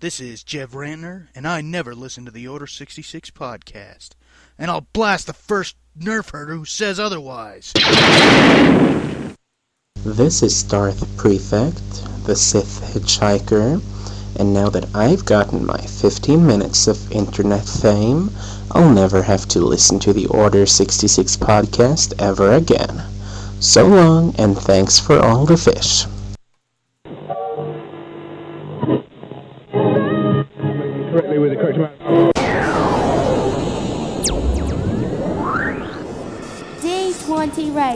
This is Jeff Rantner, and I never listen to the Order 66 podcast. And I'll blast the first nerf herder who says otherwise. This is Darth Prefect, the Sith Hitchhiker, and now that I've gotten my 15 minutes of internet fame, I'll never have to listen to the Order 66 podcast ever again. So long, and thanks for all the fish.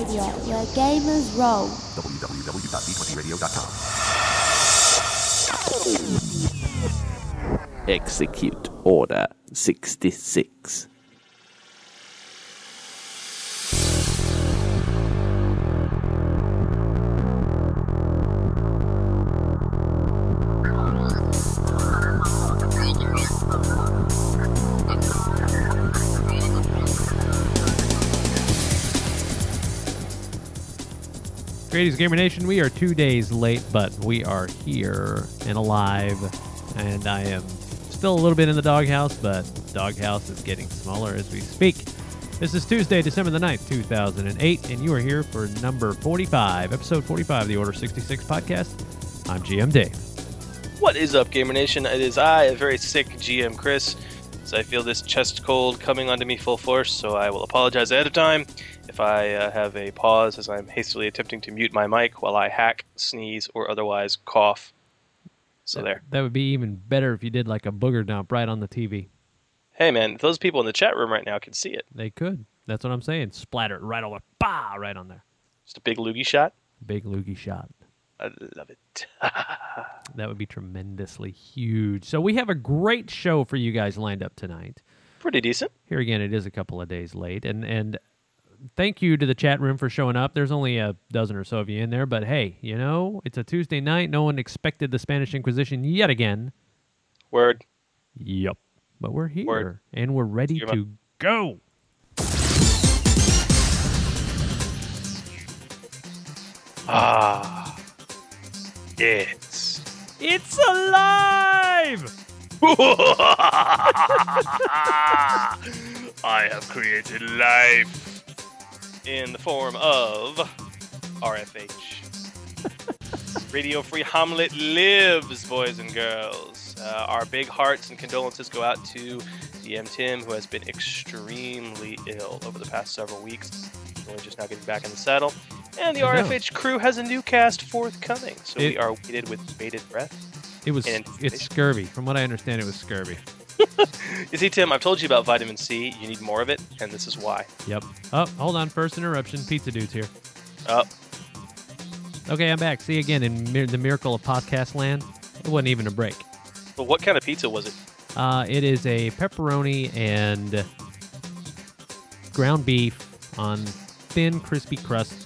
Radio, where gamers roll. Execute Order 66. Greetings, Gamer Nation. We are two days late, but we are here and alive. And I am still a little bit in the doghouse, but doghouse is getting smaller as we speak. This is Tuesday, December the 9th, 2008, and you are here for number 45, episode 45 of the Order 66 podcast. I'm GM Dave. What is up, Gamer Nation? It is I, a very sick GM Chris. So I feel this chest cold coming onto me full force, so I will apologize ahead of time if I uh, have a pause as I'm hastily attempting to mute my mic while I hack, sneeze, or otherwise cough. So there. That would be even better if you did like a booger dump right on the TV. Hey man, those people in the chat room right now can see it. They could. That's what I'm saying. Splatter it right over, bah, right on there. Just a big loogie shot. Big loogie shot. I love it. That would be tremendously huge. So we have a great show for you guys lined up tonight. Pretty decent. Here again, it is a couple of days late, and and thank you to the chat room for showing up. There's only a dozen or so of you in there, but hey, you know it's a Tuesday night. No one expected the Spanish Inquisition yet again. Word. Yep, but we're here Word. and we're ready to go. It's. It's alive! I have created life in the form of RFH. Radio Free Hamlet lives, boys and girls. Uh, our big hearts and condolences go out to DM Tim, who has been extremely ill over the past several weeks. He's only just now getting back in the saddle. And the I know. RFH crew has a new cast forthcoming, so It- we are waited with bated breath. It was it's scurvy. From what I understand, it was scurvy. You see, Tim, I've told you about vitamin C. You need more of it, and this is why. Yep. Oh, hold on. First interruption. Pizza dude's here. Oh, Okay, I'm back. See you again in mir- the miracle of podcast land. It wasn't even a break. but what kind of pizza was it? Uh, it is a pepperoni and ground beef on thin, crispy crust,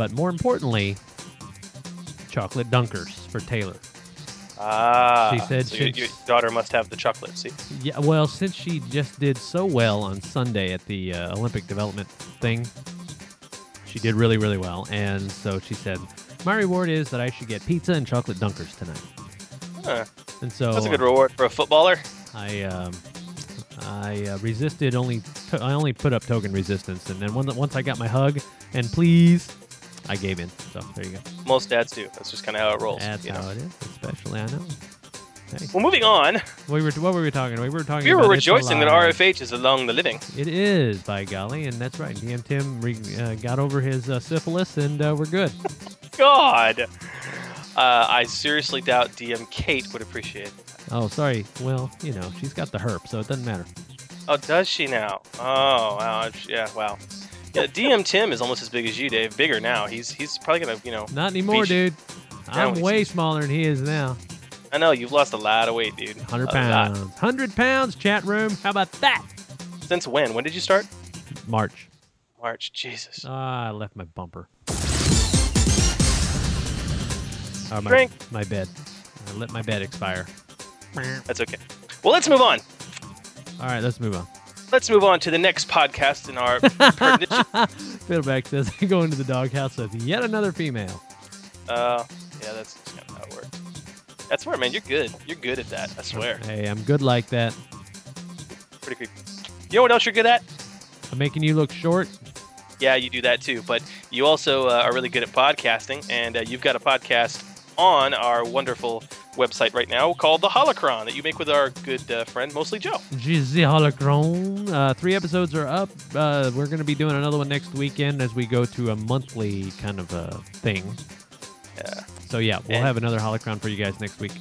but more importantly, chocolate dunkers for Taylor. Ah, She said so your, your daughter must have the chocolate. See, Yeah, well, since she just did so well on Sunday at the uh, Olympic development thing, she did really, really well. And so she said, My reward is that I should get pizza and chocolate dunkers tonight. Huh. And so that's a good reward for a footballer. I um, I uh, resisted only to- I only put up token resistance, and then once once I got my hug and please, I gave in. So there you go. Most dads do. That's just kind of how it rolls. That's you know? how it is. Especially I know. Hey, Well, moving on. we were what were we talking about? We were talking. We were rejoicing that RFH is among the living. It is by golly, and that's right. DM Tim re- uh, got over his uh, syphilis, and uh, we're good. God, uh, I seriously doubt DM Kate would appreciate. That. Oh, sorry. Well, you know she's got the herp, so it doesn't matter. Oh, does she now? Oh, wow. Yeah, wow. Yeah, DM Tim is almost as big as you, Dave. Bigger now. He's he's probably gonna, you know. Not anymore, dude. I'm he's- way smaller than he is now. I know you've lost a lot of weight, dude. 100 pounds. 100 pounds, chat room. How about that? Since when? When did you start? March. March. Jesus. Ah, I left my bumper. Or my, Drink. my bed. I let my bed expire. That's okay. Well, let's move on. All right, let's move on. Let's move on to the next podcast in our. Fiddleback says, go into the doghouse with yet another female. Uh, yeah, that's kind of how it works. That's smart, man. You're good. You're good at that. I swear. Hey, I'm good like that. Pretty creepy. You know what else you're good at? I'm making you look short. Yeah, you do that too. But you also uh, are really good at podcasting, and uh, you've got a podcast on our wonderful website right now called The Holocron that you make with our good uh, friend, mostly Joe. Jizzy Holocron. Uh, three episodes are up. Uh, we're going to be doing another one next weekend as we go to a monthly kind of uh, thing. Yeah. So yeah, we'll And- have another Holocron for you guys next week.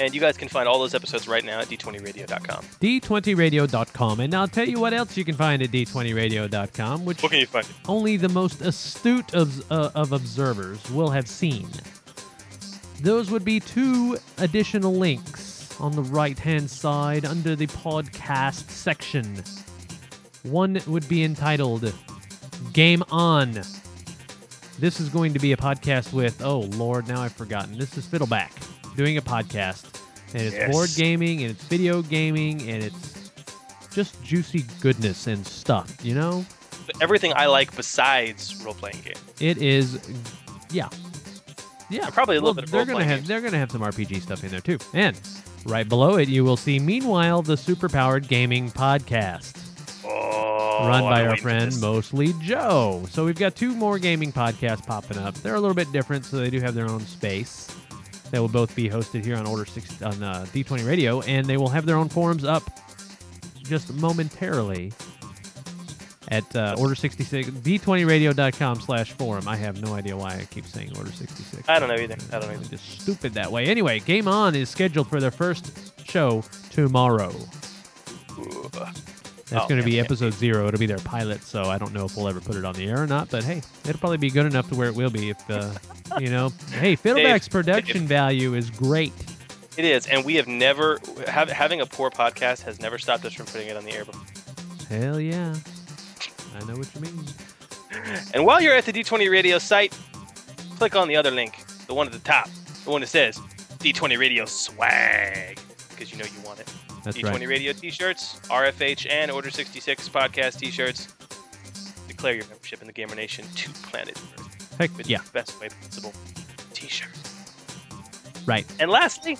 And you guys can find all those episodes right now at d20radio.com. D20radio.com. And I'll tell you what else you can find at D20radio.com, which What can you find? only the most astute of, uh, of observers will have seen. Those would be two additional links on the right hand side under the podcast section. One would be entitled Game On. This is going to be a podcast with, oh Lord, now I've forgotten. This is Fiddleback doing a podcast. And it's Yes. board gaming and it's video gaming and it's just juicy goodness and stuff, you know? Everything I like besides role playing game. It is, yeah, yeah. Probably a little Well, bit of They're gonna have games. they're gonna have some RPG stuff in there too. And right below it, you will see meanwhile the superpowered gaming podcast Oh, run by our friend mostly Joe. So we've got two more gaming podcasts popping up. They're a little bit different, so they do have their own space. They will both be hosted here on Order Six on uh, D20 Radio, and they will have their own forums up just momentarily at uh, Order 66 D20Radio.com slash forum. I have no idea why I keep saying Order 66. I don't know either. I don't know It's just stupid that way. Anyway, Game On is scheduled for their first show tomorrow. That's Oh, going to be episode zero. It'll be their pilot, so I don't know if we'll ever put it on the air or not. But hey, it'll probably be good enough to where it will be. If uh, you know, hey, Fiddleback's production value is great. It is, and we have never have, having a poor podcast has never stopped us from putting it on the air. Before. Hell yeah, I know what you mean. And while you're at the D20 Radio site, click on the other link, the one at the top, the one that says D20 Radio swag, because you know you want it. That's D20 right. Radio T-shirts, RFH, and Order 66 podcast T-shirts. Declare your membership in the Gamer Nation to Planet Earth Heck yeah, the best way possible. T-shirt. right. And lastly,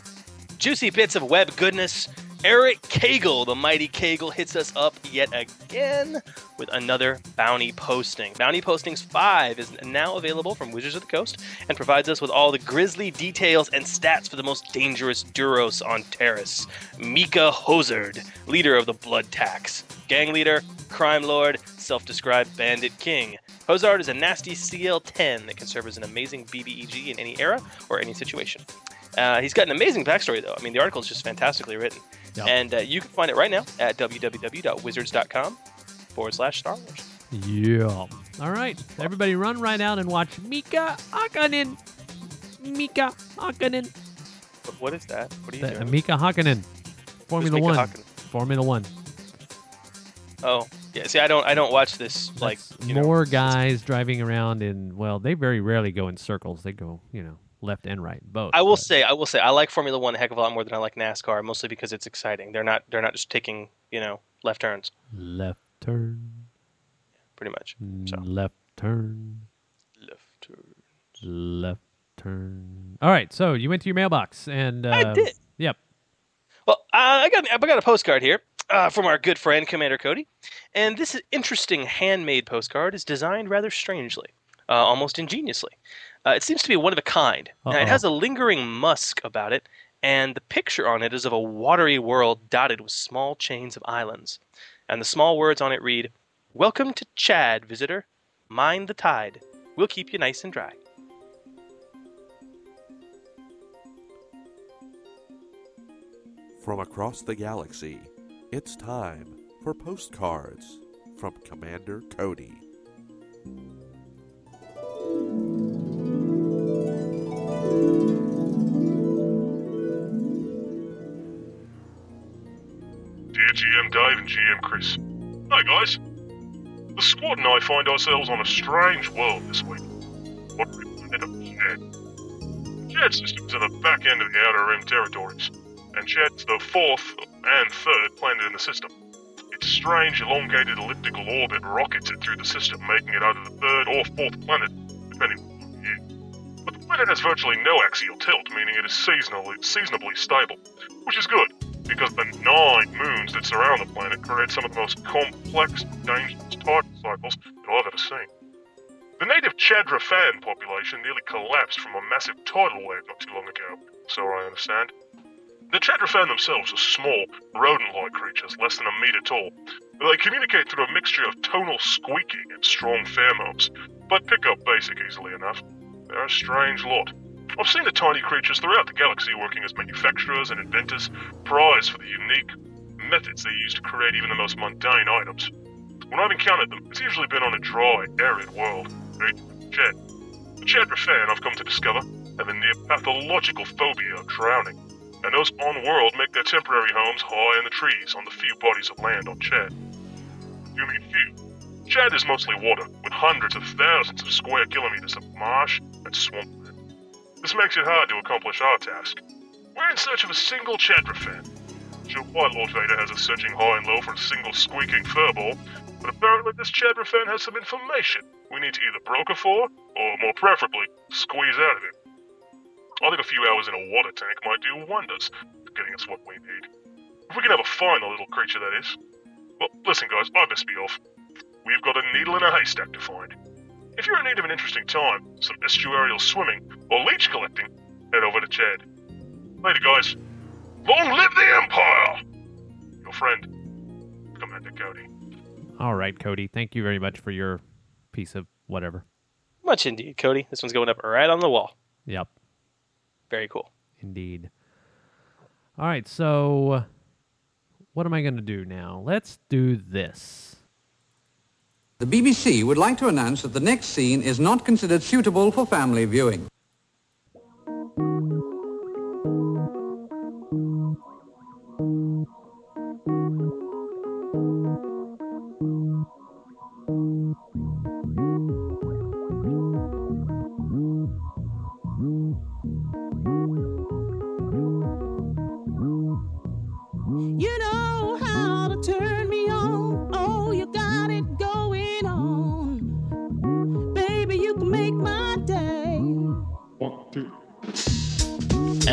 juicy bits of web goodness. Eric Cagle, the mighty Cagle, hits us up yet again with another bounty posting. Bounty Postings 5 is now available from Wizards of the Coast and provides us with all the grisly details and stats for the most dangerous Duros on Terrace. Mika Hozard, leader of the Blood Tax. Gang leader, crime lord, self described bandit king. Hozard is a nasty CL10 that can serve as an amazing BBEG in any era or any situation. Uh, he's got an amazing backstory, though. I mean, the article is just fantastically written. Yep. And uh, you can find it right now at www.wizards.com forward slash Star Wars. Yeah. All right, everybody, run right out and watch Mika Hakkinen. Mika Hakkinen. But what is that? What are you The- doing? Mika Hakkinen. Formula Mika One. Hakkinen? Formula One. Oh, yeah. See, I don't, I don't watch this like That's you know, more guys driving around in. Well, they very rarely go in circles. They go, you know, left and right, both. I will but- say, I will say, I like Formula One a heck of a lot more than I like NASCAR, mostly because it's exciting. They're not, they're not just taking, you know, left turns, left turn, pretty much. So. left turn, Left turn. left turn. All right, so you went to your mailbox and uh, I did. Yep. Well, uh, I got I got a postcard here uh, from our good friend Commander Cody, and this interesting handmade postcard is designed rather strangely, uh, almost ingeniously. Uh, it seems to be one of a kind. Now, it has a lingering musk about it, and the picture on it is of a watery world dotted with small chains of islands, and the small words on it read, "Welcome to Chad, visitor. Mind the tide. We'll keep you nice and dry." From across the galaxy, it's time for postcards from Commander Cody. Dear GM Dave and GM Chris. Hey guys. The squad and I find ourselves on a strange world this week. What we planet of Chad. Chad system's in the back end of the Outer Rim territories, and Chad's the fourth and third planet in the system. Its strange elongated elliptical orbit rockets it through the system, making it either the third or fourth planet, depending on year. But the planet has virtually no axial tilt, meaning it is seasonally, seasonably stable, which is good, because the nine moons that surround the planet create some of the most complex, dangerous tidal cycles that I've ever seen. The native Chadrafan population nearly collapsed from a massive tidal wave not too long ago, so I understand. The Chadrafan themselves are small, rodent-like creatures, less than a meter tall. They communicate through a mixture of tonal squeaking and strong pheromones, but pick up basic easily enough. They're a strange lot. I've seen the tiny creatures throughout the galaxy working as manufacturers and inventors, prized for the unique methods they use to create even the most mundane items. When I've encountered them, it's usually been on a dry, arid world. Right? Chad. The Chadrafan, I've come to discover, have a near pathological phobia of drowning and those on world make their temporary homes high in the trees on the few bodies of land on Chad. You mean few? Chad is mostly water, with hundreds of thousands of square kilometers of marsh and swampland. This makes it hard to accomplish our task. We're in search of a single Chadrafan. Sure, why Lord Vader has us searching high and low for a single squeaking furball, but apparently this Chadrafan has some information we need to either broker for, or more preferably, squeeze out of him. I think a few hours in a water tank might do wonders getting us what we need. If we can ever find the little creature that is. Well, listen, guys, I best be off. We've got a needle in a haystack to find. If you're in need of an interesting time, some estuarial swimming, or leech collecting, head over to Chad. Later, guys. Long live the Empire! Your friend, Commander Cody. All right, Cody. Thank you very much for your piece of whatever. Much indeed, Cody. This one's going up right on the wall. Yep. Very cool. Indeed. All right, so what am I going to do now? Let's do this. The BBC would like to announce that the next scene is not considered suitable for family viewing.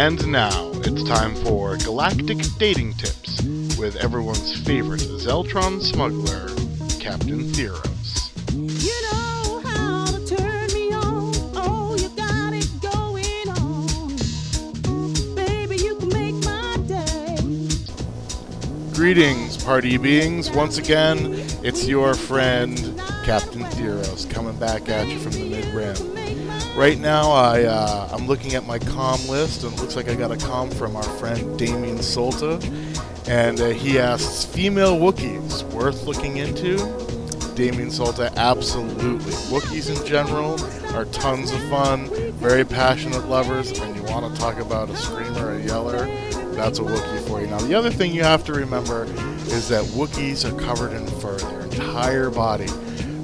And now it's time for Galactic Dating Tips with everyone's favorite Zeltron smuggler, Captain Theros. You know how to turn me on. Oh, you got it going on. Baby, you can make my day. Greetings, party beings. Once again, it's your friend, Captain Theros, coming back at you from the mid rim. Right now, I, uh, I'm looking at my com list, and it looks like I got a com from our friend Damien Solta. And uh, he asks, female Wookiees worth looking into? Damien Solta, absolutely. Wookiees in general are tons of fun, very passionate lovers, and you want to talk about a screamer, a yeller, that's a Wookiee for you. Now, the other thing you have to remember is that Wookiees are covered in fur, their entire body.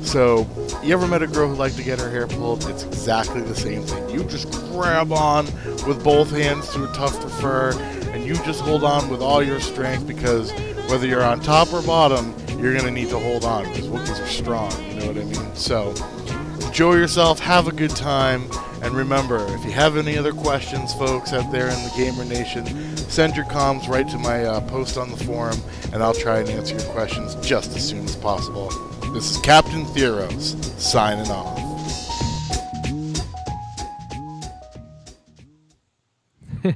So, you ever met a girl who liked to get her hair pulled? It's exactly the same thing. You just grab on with both hands to a tuft of fur, and you just hold on with all your strength because whether you're on top or bottom, you're going to need to hold on because Wookiees are strong, you know what I mean? So, enjoy yourself, have a good time, and remember, if you have any other questions, folks, out there in the Gamer Nation, send your comms right to my uh, post on the forum, and I'll try and answer your questions just as soon as possible. This is Captain Theros, signing off.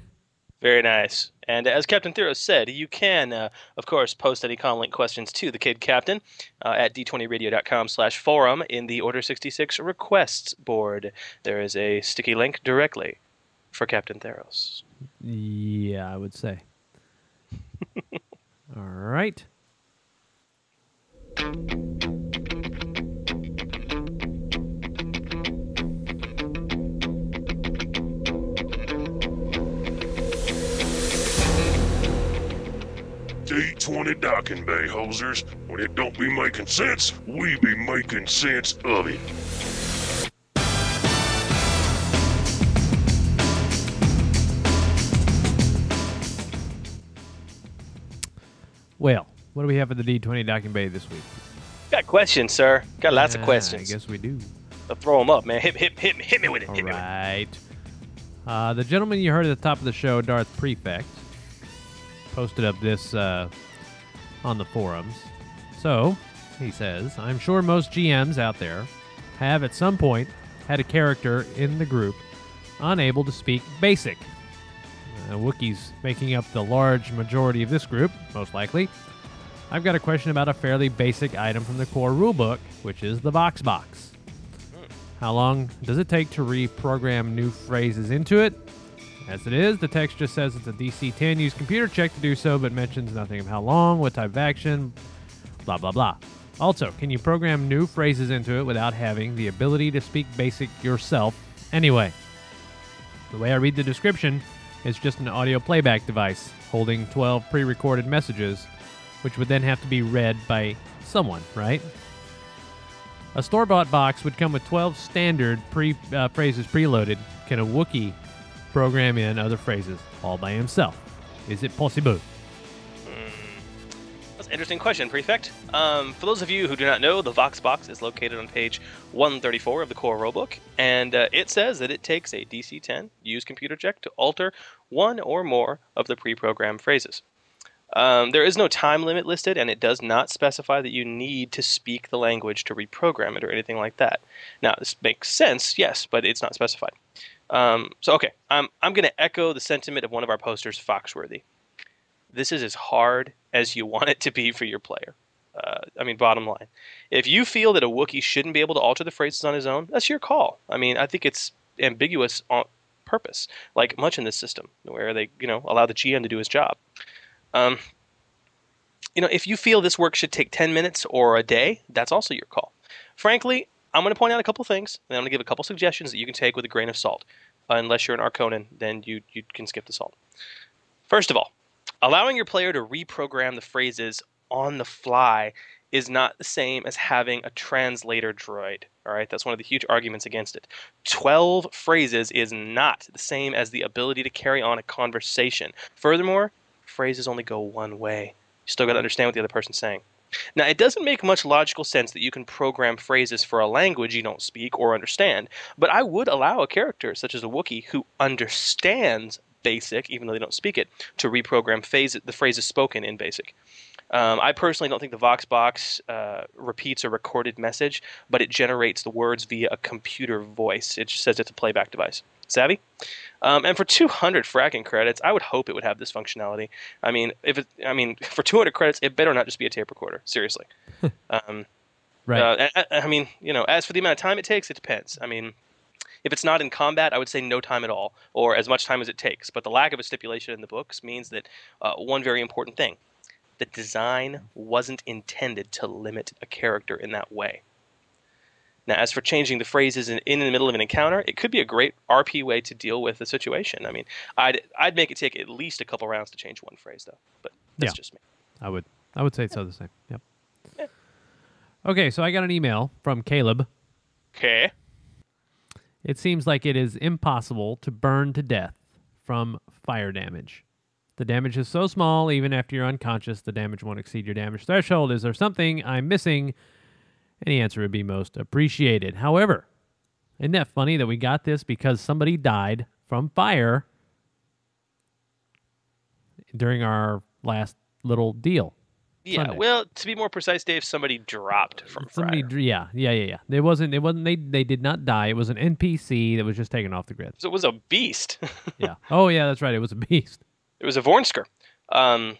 Very nice. And as Captain Theros said, you can, uh, of course, post any comlink questions to the Kid Captain uh, at d20radio.com slash forum in the Order 66 requests board. There is a sticky link directly for Captain Theros. Yeah, I would say. All right. D20 docking bay hosers. When it don't be making sense, we be making sense of it. Well, what do we have for the D20 docking bay this week? Got questions, sir. Got lots of Ah, questions. I guess we do. So throw them up, man. Hit, hit, hit, hit me with it. All hit me with it. right. Uh, the gentleman you heard at the top of the show, Darth Prefect, posted up this uh, on the forums. So, he says, I'm sure most GMs out there have at some point had a character in the group unable to speak basic. Uh, Wookiees making up the large majority of this group, most likely. I've got a question about a fairly basic item from the core rulebook, which is the Vox Box. How long does it take to reprogram new phrases into it? As it is, the text just says it's a DC 10 use computer check to do so, but mentions nothing of how long, what type of action, blah, blah, blah. Also, can you program new phrases into it without having the ability to speak basic yourself anyway? The way I read the description, it's just an audio playback device holding 12 pre recorded messages, which would then have to be read by someone, right? A store bought box would come with 12 standard pre uh, phrases preloaded. Can a Wookiee program in other phrases all by himself? Is it possible? That's an interesting question, Prefect. Um, for those of you who do not know, the Vox Box is located on page 134 of the core rulebook, and uh, it says that it takes a DC 10 use computer check to alter one or more of the pre programmed phrases. Um, there is no time limit listed, and it does not specify that you need to speak the language to reprogram it or anything like that. Now, this makes sense, yes, but it's not specified. Um, so, okay, I'm, I'm going to echo the sentiment of one of our posters, Foxworthy. This is as hard as you want it to be for your player. Uh, I mean, bottom line. If you feel that a Wookiee shouldn't be able to alter the phrases on his own, that's your call. I mean, I think it's ambiguous on purpose, like much in this system, where they, you know, allow the GM to do his job. Um, you know, if you feel this work should take 10 minutes or a day, that's also your call. Frankly, I'm going to point out a couple things, and I'm going to give a couple suggestions that you can take with a grain of salt. Uh, unless you're an Arconan, then you, you can skip the salt. First of all, allowing your player to reprogram the phrases on the fly is not the same as having a translator droid. All right, that's one of the huge arguments against it. 12 phrases is not the same as the ability to carry on a conversation. Furthermore, phrases only go one way. You still got to understand what the other person's saying. Now, it doesn't make much logical sense that you can program phrases for a language you don't speak or understand, but I would allow a character, such as a Wookiee, who understands Basic, even though they don't speak it, to reprogram phase, the phrases spoken in Basic. Um, I personally don't think the Vox box uh, repeats a recorded message, but it generates the words via a computer voice. It just says it's a playback device. Savvy? Um, and for 200 fracking credits, I would hope it would have this functionality. I mean, if it, I mean, for 200 credits, it better not just be a tape recorder. Seriously. um, Right. uh, I, I mean, you know, as for the amount of time it takes, it depends. I mean, if it's not in combat, I would say no time at all, or as much time as it takes. But the lack of a stipulation in the books means that uh, one very important thing: the design wasn't intended to limit a character in that way. Now, as for changing the phrases in, in the middle of an encounter, it could be a great RP way to deal with the situation. I mean, I'd I'd make it take at least a couple rounds to change one phrase, though. But that's Yeah. just me. I would I would say so the same. Yep. Okay, so I got an email from Caleb. Okay. It seems like it is impossible to burn to death from fire damage. The damage is so small, even after you're unconscious, the damage won't exceed your damage threshold. Is there something I'm missing? Any answer would be most appreciated. However, isn't that funny that we got this because somebody died from fire during our last little deal? Yeah. Sunday. Well, to be more precise, Dave, somebody dropped from Somebody, dr- yeah, yeah, yeah, yeah. It wasn't. It wasn't. They they did not die. It was an NPC that was just taken off the grid. So it was a beast. yeah. Oh yeah, that's right. It was a beast. It was a Vornskr. Um,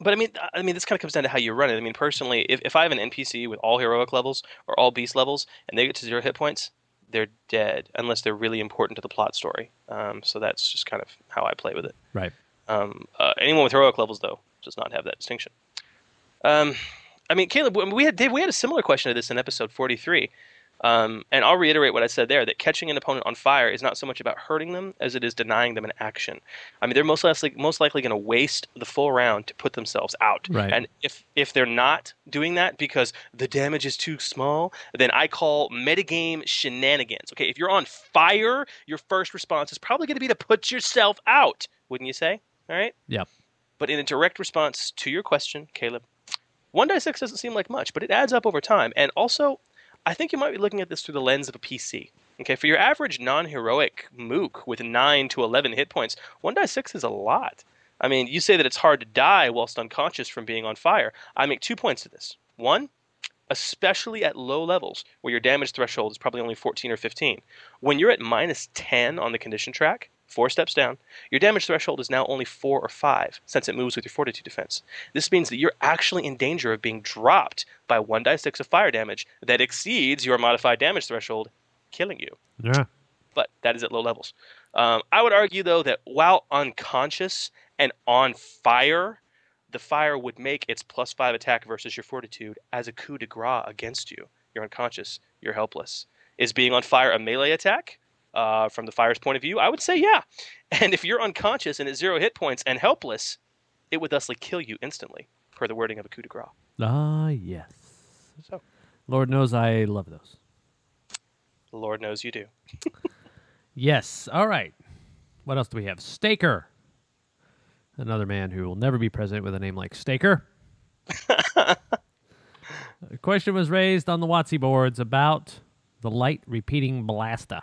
but I mean, I mean, this kind of comes down to how you run it. I mean, personally, if, if I have an NPC with all heroic levels or all beast levels, and they get to zero hit points, they're dead unless they're really important to the plot story. Um, so that's just kind of how I play with it. Right. Um, uh, anyone with heroic levels, though, does not have that distinction. Um, I mean, Caleb, we had Dave, we had a similar question to this in episode forty-three, um, and I'll reiterate what I said there: that catching an opponent on fire is not so much about hurting them as it is denying them an action. I mean, they're most likely most likely going to waste the full round to put themselves out. Right. And if if they're not doing that because the damage is too small, then I call metagame shenanigans. Okay, if you're on fire, your first response is probably going to be to put yourself out, wouldn't you say? All right. Yep. But in a direct response to your question, Caleb, one die six doesn't seem like much, but it adds up over time. And also, I think you might be looking at this through the lens of a PC. Okay, for your average non-heroic mook with nine to eleven hit points, one die six is a lot. I mean, you say that it's hard to die whilst unconscious from being on fire. I make two points to this. One, especially at low levels where your damage threshold is probably only 14 or 15. When you're at minus 10 on the condition track, four steps down, your damage threshold is now only four or five since it moves with your fortitude defense. This means that you're actually in danger of being dropped by one die six of fire damage that exceeds your modified damage threshold, killing you. Yeah. But that is at low levels. Um, I would argue, though, that while unconscious and on fire, the fire would make its plus five attack versus your fortitude as a coup de grace against you. You're unconscious. You're helpless. Is being on fire a melee attack? Uh, from the fire's point of view, I would say yeah. And if you're unconscious and at zero hit points and helpless, it would thusly kill you instantly, per the wording of a coup de grace. Ah, yes. So, Lord knows I love those. Lord knows you do. Yes. All right. What else do we have? Staker. Another man who will never be president with a name like Staker. a question was raised on the WotC boards about the light repeating blaster.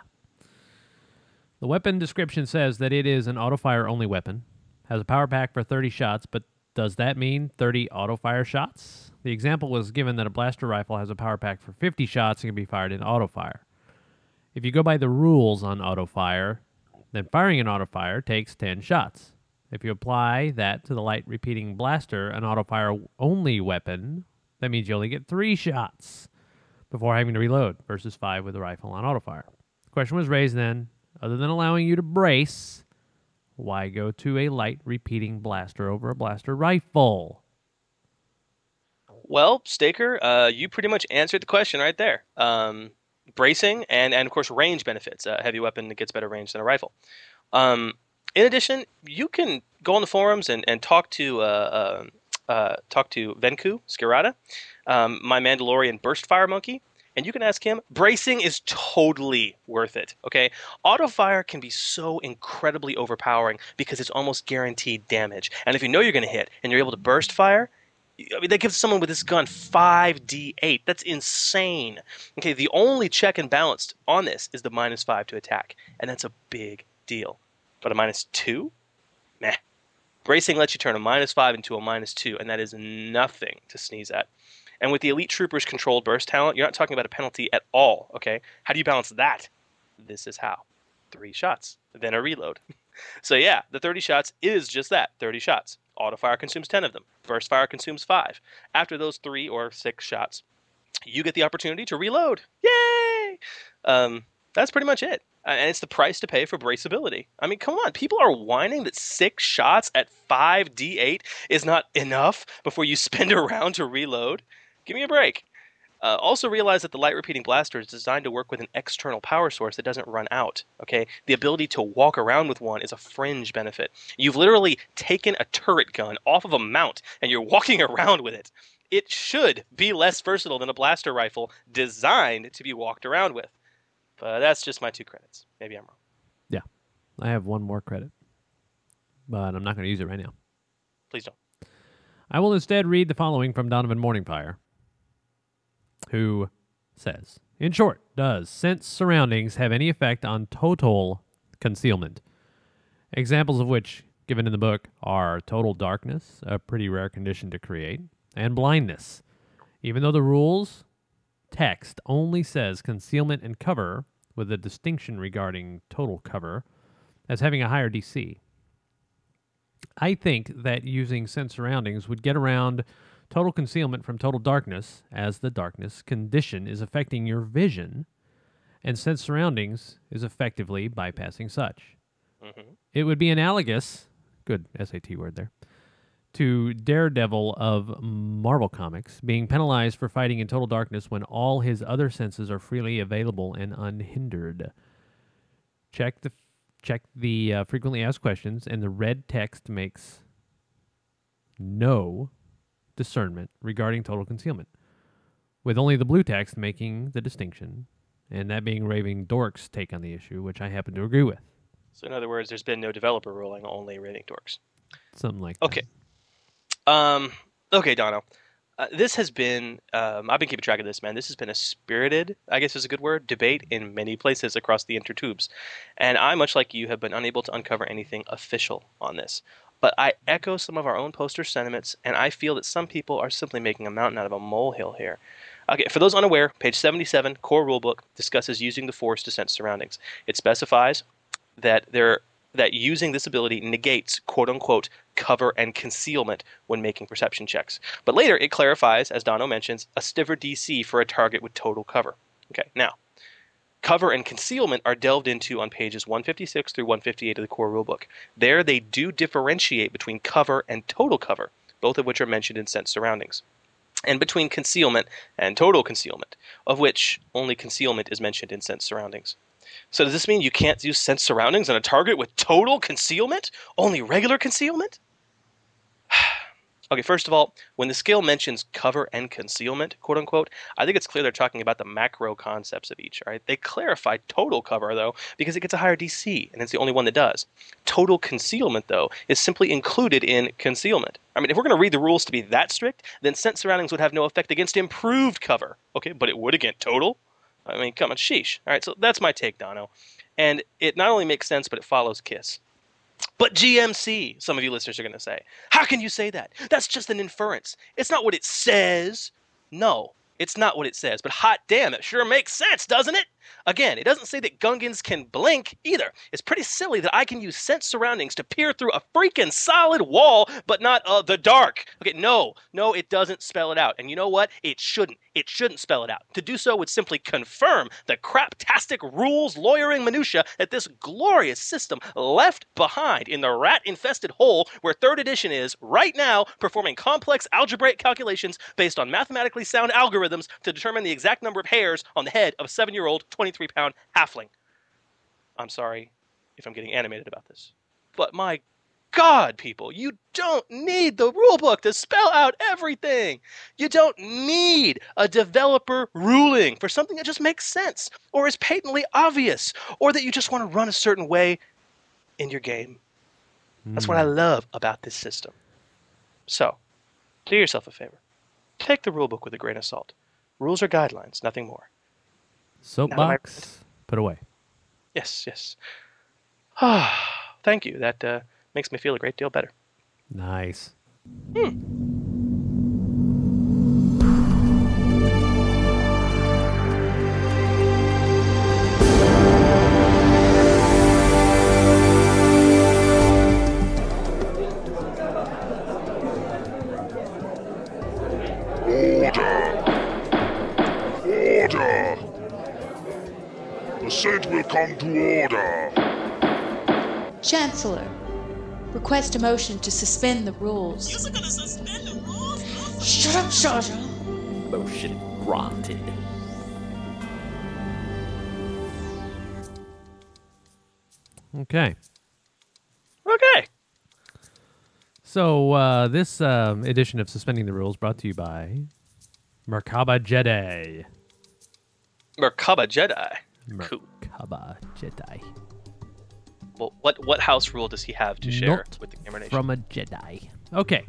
The weapon description says that it is an auto fire only weapon, has a power pack for 30 shots, but does that mean 30 auto fire shots? The example was given that a blaster rifle has a power pack for 50 shots and can be fired in auto fire. If you go by the rules on auto fire, then firing an auto fire takes 10 shots. If you apply that to the light repeating blaster, an auto fire only weapon, that means you only get 3 shots before having to reload versus 5 with a rifle on auto fire. The question was raised then, other than allowing you to brace, why go to a light repeating blaster over a blaster rifle? Well, Staker, uh, you pretty much answered the question right there. Um, bracing and, and of course range benefits. A heavy weapon that gets better range than a rifle. Um, in addition, you can go on the forums and, and talk to uh, uh, uh, talk to Venku Skirata, um, my Mandalorian burst fire monkey, and you can ask him. Bracing is totally worth it. Okay, auto fire can be so incredibly overpowering because it's almost guaranteed damage, and if you know you're going to hit and you're able to burst fire, I mean, that gives someone with this gun 5d8. That's insane. Okay, the only check and balance on this is the minus 5 to attack, and that's a big deal. But a minus 2? Meh. Bracing lets you turn a minus 5 into a minus 2, and that is nothing to sneeze at. And with the Elite Troopers controlled burst talent, you're not talking about a penalty at all, okay? How do you balance that? This is how. Three shots, then a reload. so yeah, the 30 shots is just that, 30 shots. Auto fire consumes 10 of them. Burst fire consumes 5. After those 3 or 6 shots, you get the opportunity to reload. Yay! Um, that's pretty much it. And it's the price to pay for braceability. I mean, come on. People are whining that 6 shots at 5d8 is not enough before you spend a round to reload. Give me a break. Uh, also realize that the light repeating blaster is designed to work with an external power source that doesn't run out. Okay, the ability to walk around with one is a fringe benefit. You've literally taken a turret gun off of a mount and you're walking around with it. It should be less versatile than a blaster rifle designed to be walked around with. But that's just my two credits. Maybe I'm wrong. Yeah. I have one more credit, but I'm not going to use it right now. Please don't. I will instead read the following from Donovan Morningfire, who says, In short, does sense surroundings have any effect on total concealment? Examples of which, given in the book, are total darkness, a pretty rare condition to create, and blindness. Even though the rules text only says concealment and cover, with a distinction regarding total cover, as having a higher DC. I think that using sense surroundings would get around total concealment from total darkness, as the darkness condition is affecting your vision, and sense surroundings is effectively bypassing such. Mm-hmm. It would be analogous, good SAT word there, to Daredevil of Marvel Comics being penalized for fighting in total darkness when all his other senses are freely available and unhindered. Check the check the uh, frequently asked questions, and the red text makes no discernment regarding total concealment, with only the blue text making the distinction, and that being Raving Dork's take on the issue, which I happen to agree with. So in other words, there's been no developer ruling, only Raving dorks. Something like Okay. Um. Okay, Dono. uh, this has been um, I've been keeping track of this, man. This has been a spirited, I guess is a good word, debate in many places across the intertubes, and I, much like you, have been unable to uncover anything official on this. But I echo some of our own poster sentiments, and I feel that some people are simply making a mountain out of a molehill here. Okay, for those unaware, page 77, core rulebook, discusses using the force to sense surroundings. It specifies that there that using this ability negates quote unquote cover and concealment when making perception checks. But later it clarifies, as Dono mentions, a stiffer DC for a target with total cover. Okay, now cover and concealment are delved into on pages 156 through 158 of the core rulebook. There they do differentiate between cover and total cover, both of which are mentioned in sense surroundings. And between concealment and total concealment, of which only concealment is mentioned in sense surroundings. So does this mean you can't use sense surroundings on a target with total concealment? Only regular concealment? Okay, first of all, when the scale mentions cover and concealment, quote unquote, I think it's clear they're talking about the macro concepts of each, right? They clarify total cover, though, because it gets a higher DC, and it's the only one that does. Total concealment, though, is simply included in concealment. I mean, if we're going to read the rules to be that strict, then sense surroundings would have no effect against improved cover, okay? But it would against total? I mean, come on, sheesh. All right, so that's my take, Dono. And it not only makes sense, but it follows Kiss. But GMC, some of you listeners are going to say. How can you say that? That's just an inference. It's not what it says. No, it's not what it says. But hot damn, it sure makes sense, doesn't it? Again, it doesn't say that Gungans can blink either. It's pretty silly that I can use sense surroundings to peer through a freaking solid wall, but not uh, the dark. Okay, no, no, it doesn't spell it out. And you know what? It shouldn't. It shouldn't spell it out. To do so would simply confirm the craptastic rules lawyering minutia that this glorious system left behind in the rat infested hole where third edition is right now performing complex algebraic calculations based on mathematically sound algorithms to determine the exact number of hairs on the head of a seven year old 23 pound halfling. I'm sorry if I'm getting animated about this. But my God, people, you don't need the rulebook to spell out everything. You don't need a developer ruling for something that just makes sense or is patently obvious or that you just want to run a certain way in your game. That's what I hmm. love about this system. So, do yourself a favor. Take the rulebook with a grain of salt. Rules are guidelines, nothing more. Soapbox, put away. Yes, yes. Ah, Thank you. That uh, makes me feel a great deal better. Nice. Order! Come to order. Chancellor, request a motion to suspend the rules. You're gonna suspend the rules? Shut up, Jar Jar. Motion granted. Okay. Okay. So uh, this um, edition of Suspending the Rules brought to you by Merkaba Jedi. Merkaba Jedi. Cool. Merkaba Jedi. Well, what what house rule does he have to share Not with the Gamer Nation? From a Jedi. Okay.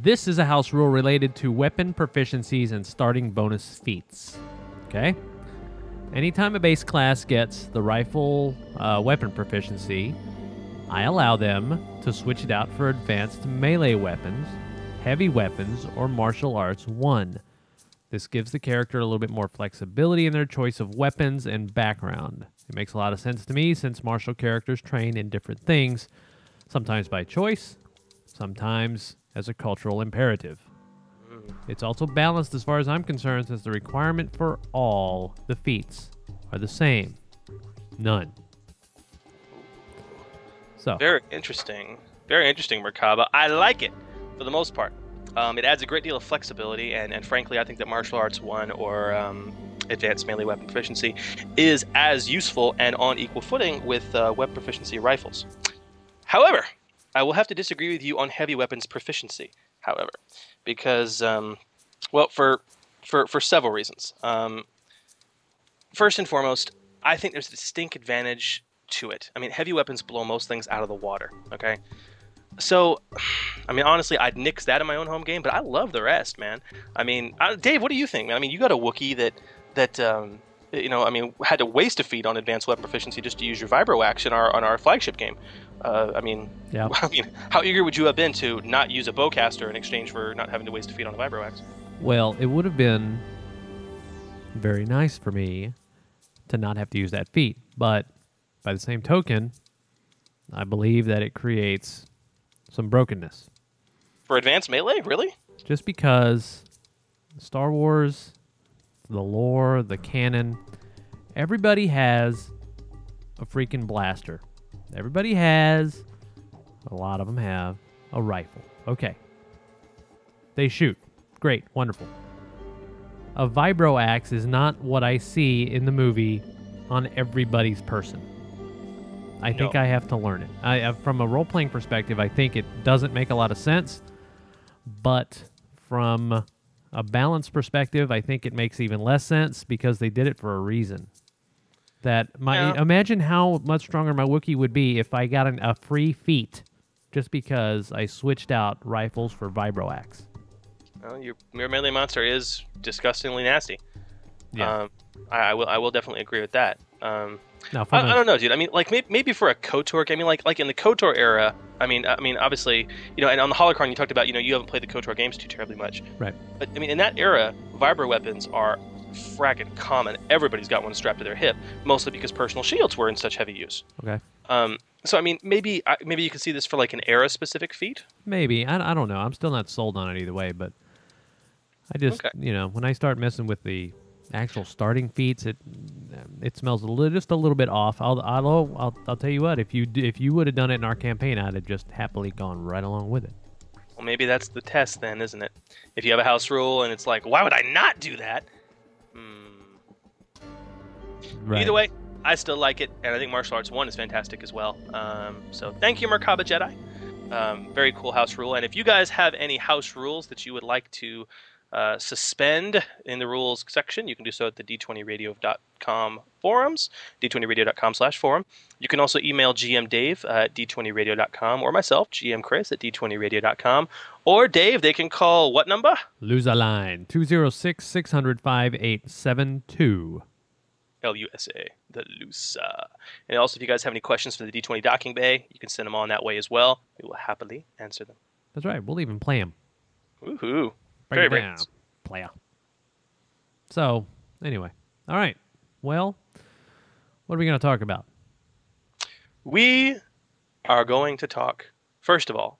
This is a house rule related to weapon proficiencies and starting bonus feats. Okay? Anytime a base class gets the rifle uh, weapon proficiency, I allow them to switch it out for advanced melee weapons, heavy weapons, or martial arts 1. This gives the character a little bit more flexibility in their choice of weapons and background. It makes a lot of sense to me since martial characters train in different things, sometimes by choice, sometimes as a cultural imperative. Mm. It's also balanced as far as I'm concerned since the requirement for all the feats are the same. None. So, Very interesting. Very interesting, Merkaba. I like it for the most part. Um, it adds a great deal of flexibility, and, and frankly, I think that martial arts one or um, advanced melee weapon proficiency is as useful and on equal footing with uh, weapon proficiency rifles. However, I will have to disagree with you on heavy weapons proficiency. However, because um, well, for for for several reasons. Um, first and foremost, I think there's a distinct advantage to it. I mean, heavy weapons blow most things out of the water. Okay, so I mean, honestly, I'd nix that in my own home game, but I love the rest, man. I mean, uh, Dave, what do you think? man? I mean, you got a Wookiee that that um, you know, I mean, had to waste a feat on advanced weapon proficiency just to use your vibro axe in our on our flagship game. Uh, I mean, Yeah. I mean, how eager would you have been to not use a bowcaster in exchange for not having to waste a feat on a vibro axe? Well, it would have been very nice for me to not have to use that feat, but by the same token, I believe that it creates some brokenness. For advanced melee, really? Just because Star Wars, the lore, the canon, everybody has a freaking blaster. Everybody has, a lot of them have, a rifle. Okay. They shoot. Great. Wonderful. A vibro axe is not what I see in the movie on everybody's person. I think I have to learn it. I, uh, from a role playing perspective, I think it doesn't make a lot of sense. But from a balance perspective, I think it makes even less sense because they did it for a reason. That my Yeah. imagine how much stronger my Wookiee would be if I got an, a free feat just because I switched out rifles for vibro axe. Well, your your melee monster is disgustingly nasty. Yeah. Um, I, I will I will definitely agree with that. Um, Now, I, I don't know, dude. I mean, like maybe, maybe for a Kotor, I mean, like like in the Kotor era. I mean, I mean, obviously, you know, and on the Holocron, you talked about, you know, you haven't played the Kotor games too terribly much. Right. But I mean, in that era, vibro weapons are fracking common. Everybody's got one strapped to their hip, mostly because personal shields were in such heavy use. Okay. Um, so I mean, maybe maybe you can see this for like an era specific feat. Maybe I, I don't know. I'm still not sold on it either way, but I just you know when I start messing with the actual starting feats, it it smells a little, just a little bit off. I'll I'll I'll, I'll tell you what if you if you would have done it in our campaign, I'd have just happily gone right along with it. Well, maybe that's the test then, isn't it? If you have a house rule and it's like, why would I not do that? Right. Either way, I still like it, and I think martial arts one is fantastic as well. Um, so thank you, Merkaba Jedi. Um, very cool house rule. And if you guys have any house rules that you would like to uh, suspend in the rules section, you can do so at the d20radio.com forums, d20radio.com slash forum. You can also email GM Dave at d20radio.com or myself, GM Chris at d20radio.com. Or Dave, they can call what number? Lose a line 206 600 5872. LUSA, the LUSA. And also, if you guys have any questions for the D20 docking bay, you can send them on that way as well. We will happily answer them. That's right. We'll even play them. Woohoo. Break Very, it down, player. So, anyway, all right. Well, what are we going to talk about? We are going to talk, first of all,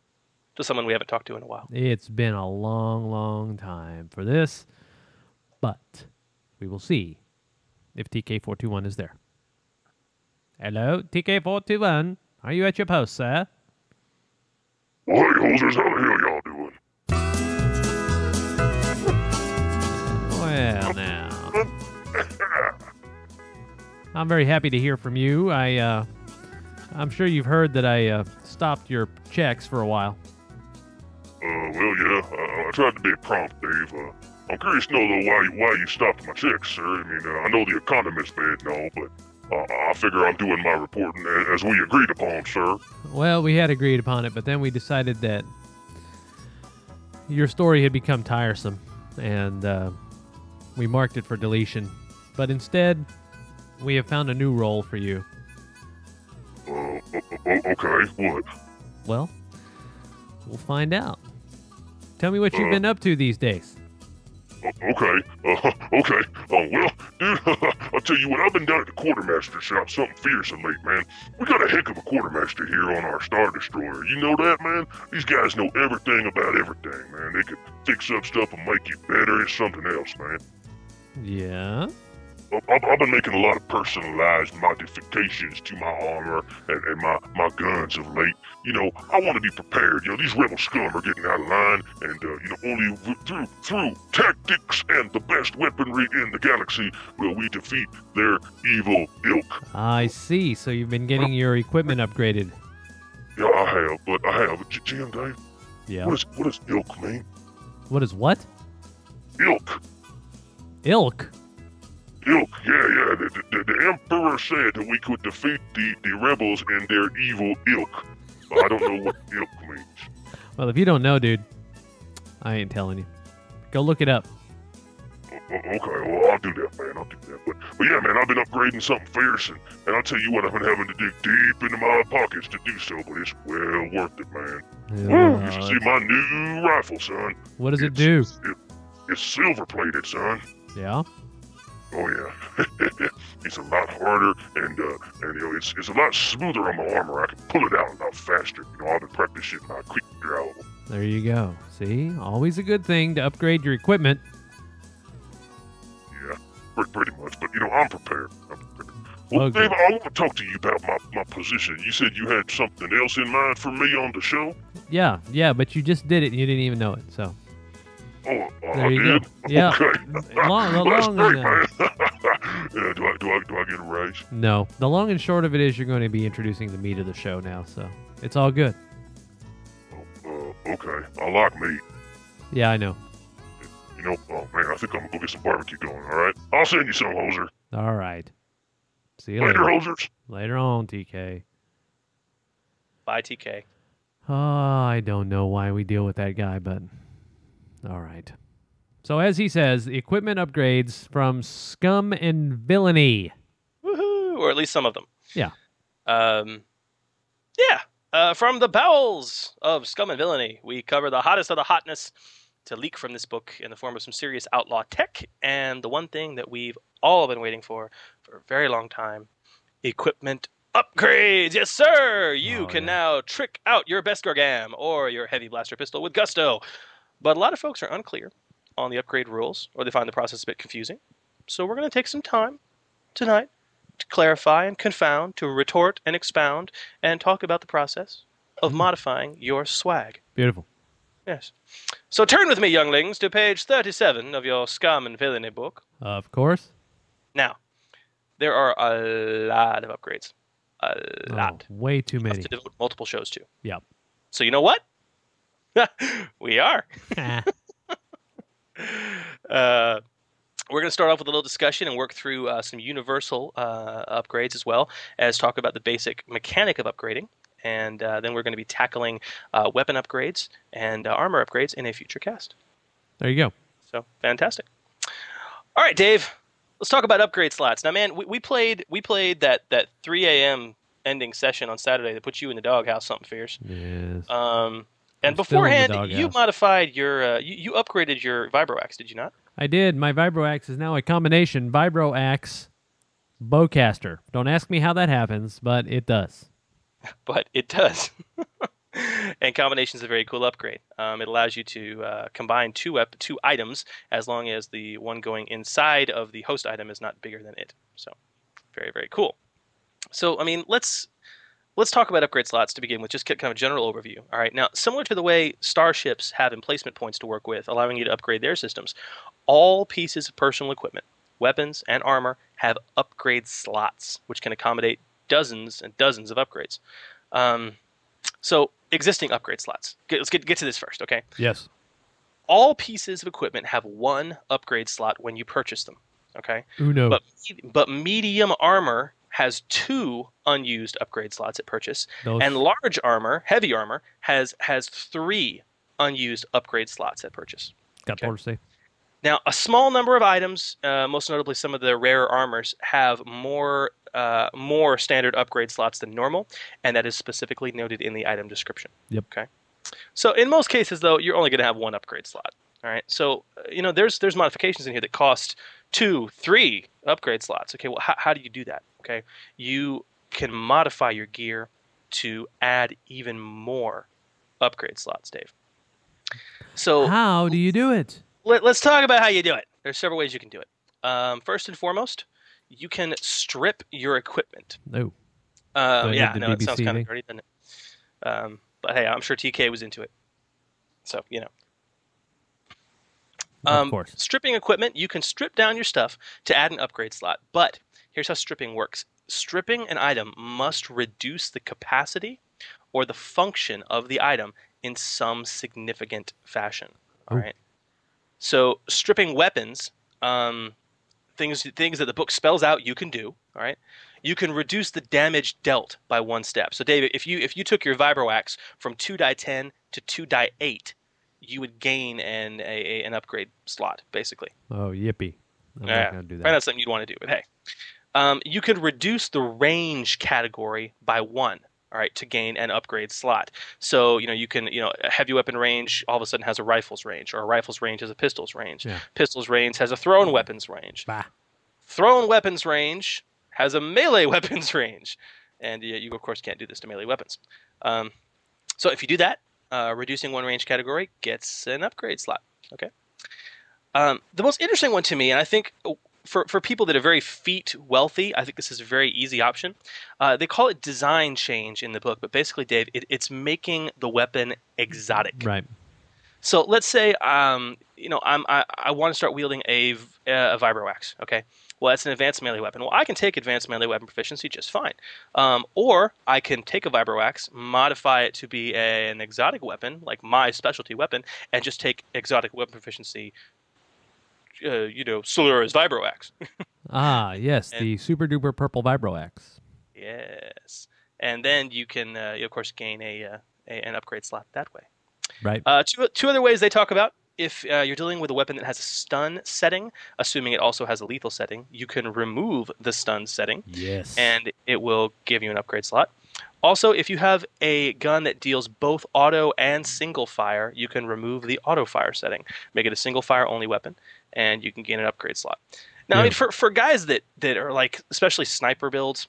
to someone we haven't talked to in a while. It's been a long, long time for this, but we will see if TK421 is there. Hello, TK421. Are you at your post, sir? Well, hey, hosers, how the hell y'all I'm very happy to hear from you. I, uh, I'm sure you've heard that I uh, stopped your checks for a while. Uh, well, yeah, uh, I tried to be prompt, Dave. Uh, I'm curious to know, though, why, why you stopped my checks, sir. I mean, uh, I know the economy's bad and all, but uh, I figure I'm doing my reporting as we agreed upon, sir. Well, we had agreed upon it, but then we decided that your story had become tiresome, and uh, we marked it for deletion. But instead, we have found a new role for you. Uh, okay, what? Well, we'll find out. Tell me what you've been up to these days. Okay, uh, okay. Oh, well, dude, I'll tell you what, I've been down at the quartermaster shop something fierce of late, man. We got a heck of a quartermaster here on our Star Destroyer. You know that, man? These guys know everything about everything, man. They can fix up stuff and make you better. It's something else, man. Yeah? I've, I've been making a lot of personalized modifications to my armor and, and my, my guns of late. You know, I want to be prepared. You know, these rebel scum are getting out of line, and, uh, you know, only through, through tactics and the best weaponry in the galaxy will we defeat their evil ilk. I see. So you've been getting your equipment upgraded. Yeah, I have, but I have. Jim, Dave, Yeah. what, is, what does ilk mean? What is what? Ilk. Ilk. Ilk, yeah, yeah. The, the, the Emperor said that we could defeat the, the rebels and their evil ilk. But I don't know what ilk means. Well, if you don't know, dude, I ain't telling you. Go look it up. Oh, oh, okay, well, I'll do that, man. I'll do that. But, but yeah, man, I've been upgrading something fierce, and, and I'll tell you what, I've been having to dig deep into my pockets to do so, but it's well worth it, man. Woo, you should see my new rifle, son. What does it do? It, it's silver plated, son. Yeah. Oh yeah, it's a lot harder, and uh, and you know, it's it's a lot smoother on my armor. I can pull it out a lot faster. You know, I've been practicing my quick draw. There you go. See, always a good thing to upgrade your equipment. Yeah, pretty, pretty much. But you know, I'm prepared. I'm prepared. Well, Okay. Dave, I want to talk to you about my, my position. You said you had something else in mind for me on the show. Yeah, yeah, but you just did it and you didn't even know it. So Oh, uh, There you did. go. Yeah. Okay. Long- the long great, and, man. yeah, do I do I do I get a raise? no, the long and short of it is you're going to be introducing the meat of the show now. So it's all good. Uh, okay. I like meat. Yeah, I know. You know, oh man, I think I'm gonna go get some barbecue going. All right, I'll send you some, hoser. All right. See you Later, later. hosers. Later on, TK. Bye, TK. Oh, I don't know why we deal with that guy, but all right. So as he says, the equipment upgrades from scum and villainy. Woohoo! Or at least some of them. Yeah. Um, yeah. Uh, from the bowels of scum and villainy, we cover the hottest of the hotness to leak from this book in the form of some serious outlaw tech, and the one thing that we've all been waiting for for a very long time: equipment upgrades. Yes, sir. You can now trick out your best Gorgam or your heavy blaster pistol with gusto. But a lot of folks are unclear on the upgrade rules, or they find the process a bit confusing. So we're going to take some time tonight to clarify and confound, to retort and expound, and talk about the process of mm-hmm. modifying your swag. Beautiful. Yes. So turn with me, younglings, to page 37 of your Scum and Villainy book. Of course. Now, there are a lot of upgrades. A oh, lot. Oh, way too many. To devote multiple shows to. Yep. So you know what? we are. uh, we're going to start off with a little discussion and work through uh, some universal uh, upgrades as well as talk about the basic mechanic of upgrading. And uh, then we're going to be tackling uh, weapon upgrades and uh, armor upgrades in a future cast. There you go. So fantastic. All right, Dave. Let's talk about upgrade slots. Now, man, we, we played we played that that 3 a.m. ending session on Saturday that put you in the doghouse, something fierce. Yes. Um, and I'm still in the beforehand, you modified your uh, you, you upgraded your vibroax, did you not? I did. My Vibro Axe is now a combination Vibro Axe bowcaster. Don't ask me how that happens, but it does. But it does. and combination is a very cool upgrade. Um, it allows you to uh, combine two wep- two items as long as the one going inside of the host item is not bigger than it. So, very very cool. So, I mean, let's let's talk about upgrade slots to begin with. Just kind of a general overview. All right. Now, similar to the way starships have emplacement points to work with, allowing you to upgrade their systems, all pieces of personal equipment, weapons, and armor have upgrade slots, which can accommodate dozens and dozens of upgrades. Um, so, existing upgrade slots. Get, let's get, get to this first, okay? Yes. All pieces of equipment have one upgrade slot when you purchase them, okay? Uno. But, but medium armor has two unused upgrade slots at purchase, Those- and large armor, heavy armor, has has three unused upgrade slots at purchase. Got okay. say. Now, a small number of items, uh, most notably some of the rarer armors, have more uh, more standard upgrade slots than normal, and that is specifically noted in the item description. Yep. Okay. So in most cases, though, you're only going to have one upgrade slot. All right. So uh, you know, there's there's modifications in here that cost two, three upgrade slots. Okay. Well, how, how do you do that? Okay. You can modify your gear to add even more upgrade slots, Dave. So how do you do it? Let, us talk about how you do it. There's several ways you can do it. Um, first and foremost, you can strip your equipment. No. Um, yeah, no, it sounds kind of dirty, doesn't it? Um, but hey, I'm sure TK was into it. So, you know. Um, of course. Stripping equipment, you can strip down your stuff to add an upgrade slot. But here's how stripping works stripping an item must reduce the capacity or the function of the item in some significant fashion. All right. So stripping weapons, um, things things that the book spells out you can do. All right. you can reduce the damage dealt by one step. So, David, if you if you took your vibroaxe from two die ten to two die eight, you would gain an a, an upgrade slot, basically. Oh, yippee! I'm Yeah, not gonna do Probably that. not something you'd want to do, but hey. Um, you can reduce the range category by one, all right, to gain an upgrade slot. So, you know, you can, you know, a heavy weapon range all of a sudden has a rifle's range, or a rifle's range has a pistol's range. Yeah. Pistol's range has a thrown weapons range. Thrown weapons range has a melee weapons range. And yeah, you, of course, can't do this to melee weapons. Um, so if you do that, uh, reducing one range category gets an upgrade slot. Okay. Um, the most interesting one to me, and I think for, for people that are very feet wealthy, I think this is a very easy option. Uh, they call it design change in the book, but basically, Dave, it, it's making the weapon exotic. Right. So let's say, um, you know, I'm, I, I want to start wielding a, a vibroaxe. Okay. Well, that's an advanced melee weapon. Well, I can take advanced melee weapon proficiency just fine. Um, or I can take a vibroaxe, modify it to be a, an exotic weapon, like my specialty weapon, and just take exotic weapon proficiency. Uh, you know, Solura's vibroaxe. Ah, yes, And- the super duper purple vibroaxe. yes, and then you can, uh, you of course, gain a, uh, a an upgrade slot that way. Right. Uh, two, two other ways they talk about if uh, you're dealing with a weapon that has a stun setting, assuming it also has a lethal setting, you can remove the stun setting. Yes. And it will give you an upgrade slot. Also, if you have a gun that deals both auto and single fire, you can remove the auto fire setting, make it a single fire only weapon, and you can gain an upgrade slot. Now, I mean, for, for guys that, that are like, especially sniper builds,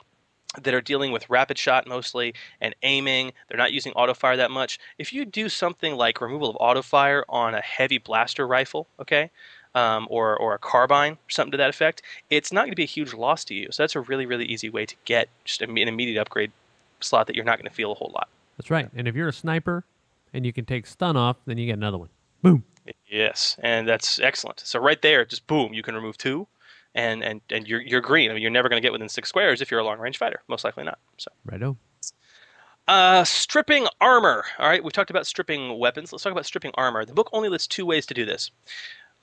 that are dealing with rapid shot mostly and aiming. They're not using auto fire that much. If you do something like removal of auto fire on a heavy blaster rifle, okay, um, or or a carbine or something to that effect, it's not going to be a huge loss to you. So that's a really really easy way to get just an immediate upgrade slot that you're not going to feel a whole lot. That's right. And if you're a sniper and you can take stun off, then you get another one. Boom. Yes, and that's excellent. So right there, just boom, you can remove two, and and and you're you're green. I mean, you're never going to get within six squares if you're a long range fighter. Most likely not. So. Righto. Uh, stripping armor. All right, we've talked about stripping weapons. Let's talk about stripping armor. The book only lists two ways to do this.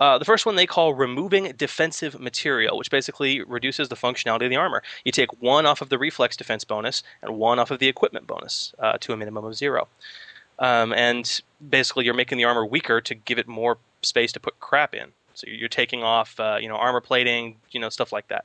Uh, the first one they call removing defensive material, which basically reduces the functionality of the armor. You take one off of the reflex defense bonus and one off of the equipment bonus uh, to a minimum of zero. Um, and basically, you're making the armor weaker to give it more space to put crap in. So you're taking off, uh, you know, armor plating, you know, stuff like that.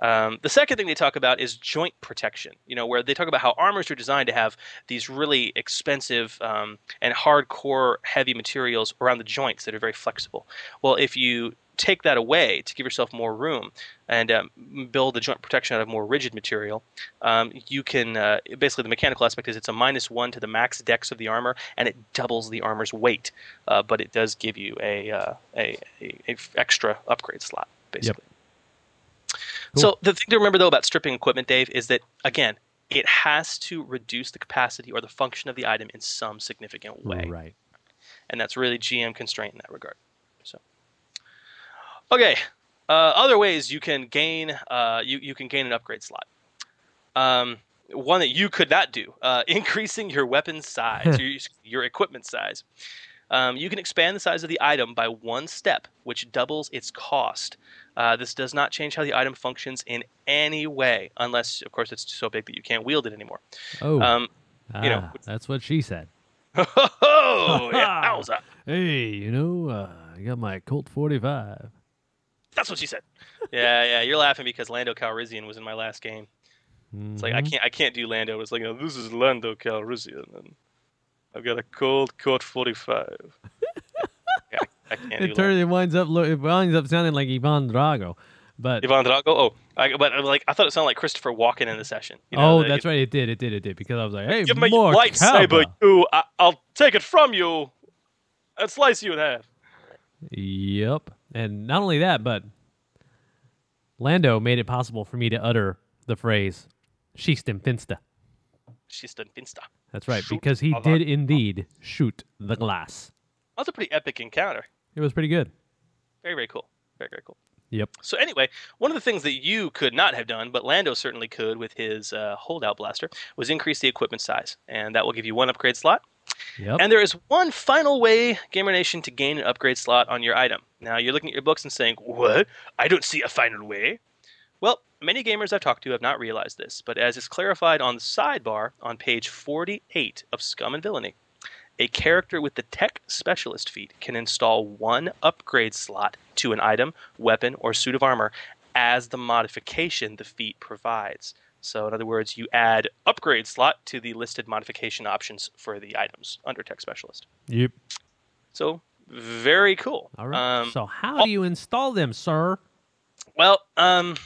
Um, the second thing they talk about is joint protection. You know, where they talk about how armors are designed to have these really expensive um, and hardcore heavy materials around the joints that are very flexible. Well, if you take that away to give yourself more room and um, build the joint protection out of more rigid material, um, you can uh, basically the mechanical aspect is it's a minus one to the max dex of the armor, and it doubles the armor's weight, uh, but it does give you a, uh, a, a, a extra upgrade slot basically. So the thing to remember though about stripping equipment, Dave, is that again, it has to reduce the capacity or the function of the item in some significant way. Right. And that's really GM constraint in that regard. So, okay, uh, other ways you can gain uh, you you can gain an upgrade slot. Um, one that you could not do: uh, increasing your weapon size, your, your equipment size. Um, you can expand the size of the item by one step, which doubles its cost. Uh, this does not change how the item functions in any way, unless, of course, it's so big that you can't wield it anymore. Oh. Um, you know, Ah, that's what she said. oh, yeah. Hey, you know, uh, I got my Colt 45. That's what she said. Yeah, yeah. You're laughing because Lando Calrissian was in my last game. It's like I Mhm. can't, I can't do Lando. It's like, you know, this is Lando Calrissian, and I've got a cold Colt 45. yeah, I, I can't It turns it winds up it winds up sounding like Ivan Drago, but Ivan Drago. Oh, I, but uh, like I thought it sounded like Christopher Walken in the session. You know, oh, the- that's right, it did, it did, it did. Because I was like, hey, Give me your lightsaber, you. I, I'll take it from you and slice you in half. Yep, and not only that, but Lando made it possible for me to utter the phrase "Schießt Finsta." She's done Finsta. That's right, Shoot because he did indeed shoot the glass. That was a pretty epic encounter. It was pretty good. Very, very cool. Very, very cool. Yep. So anyway, one of the things that you could not have done, but Lando certainly could with his uh, holdout blaster, was increase the equipment size, and that will give you one upgrade slot. Yep. And there is one final way, Gamer Nation, to gain an upgrade slot on your item. Now you're looking at your books and saying, "What? I don't see a final way." Well, many gamers I've talked to have not realized this, but as is clarified on the sidebar on page 48 of Scum and Villainy, a character with the Tech Specialist feat can install one upgrade slot to an item, weapon, or suit of armor as the modification the feat provides. So, in other words, you add upgrade slot to the listed modification options for the items under Tech Specialist. Yep. So, very cool. All right. Um, so how do you install them, sir? Well, um,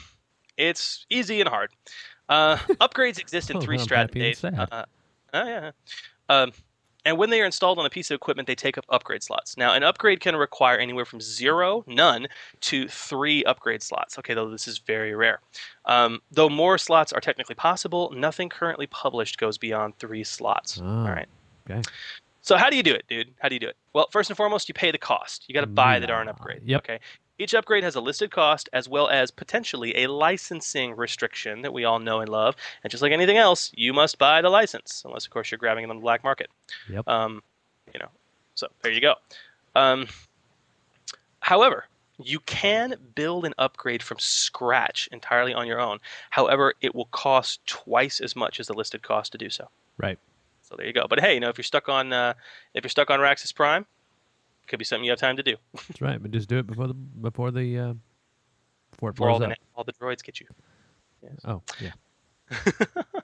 it's easy and hard. Uh, upgrades exist in Oh, three strata. and Uh, oh yeah. Um, and when they are installed on a piece of equipment, they take up upgrade slots. Now, an upgrade can require anywhere from zero, none, to three upgrade slots. Okay, though this is very rare. Um, though more slots are technically possible, nothing currently published goes beyond three slots. Oh, All right. Okay. So how do you do it, dude? How do you do it? Well, first and foremost, you pay the cost. You got to buy the darn upgrade. Yep. Okay. Each upgrade has a listed cost as well as potentially a licensing restriction that we all know and love. And just like anything else, you must buy the license, unless of course you're grabbing it on the black market. Yep. Um, you know. So there you go. Um, however, you can build an upgrade from scratch entirely on your own. However, it will cost twice as much as the listed cost to do so. Right. So there you go. But hey, you know, if you're stuck on uh, if you're stuck on Raxus Prime, could be something you have time to do That's right. But just do it before the before the uh, before before all blows the up. all the droids get you. Oh yeah.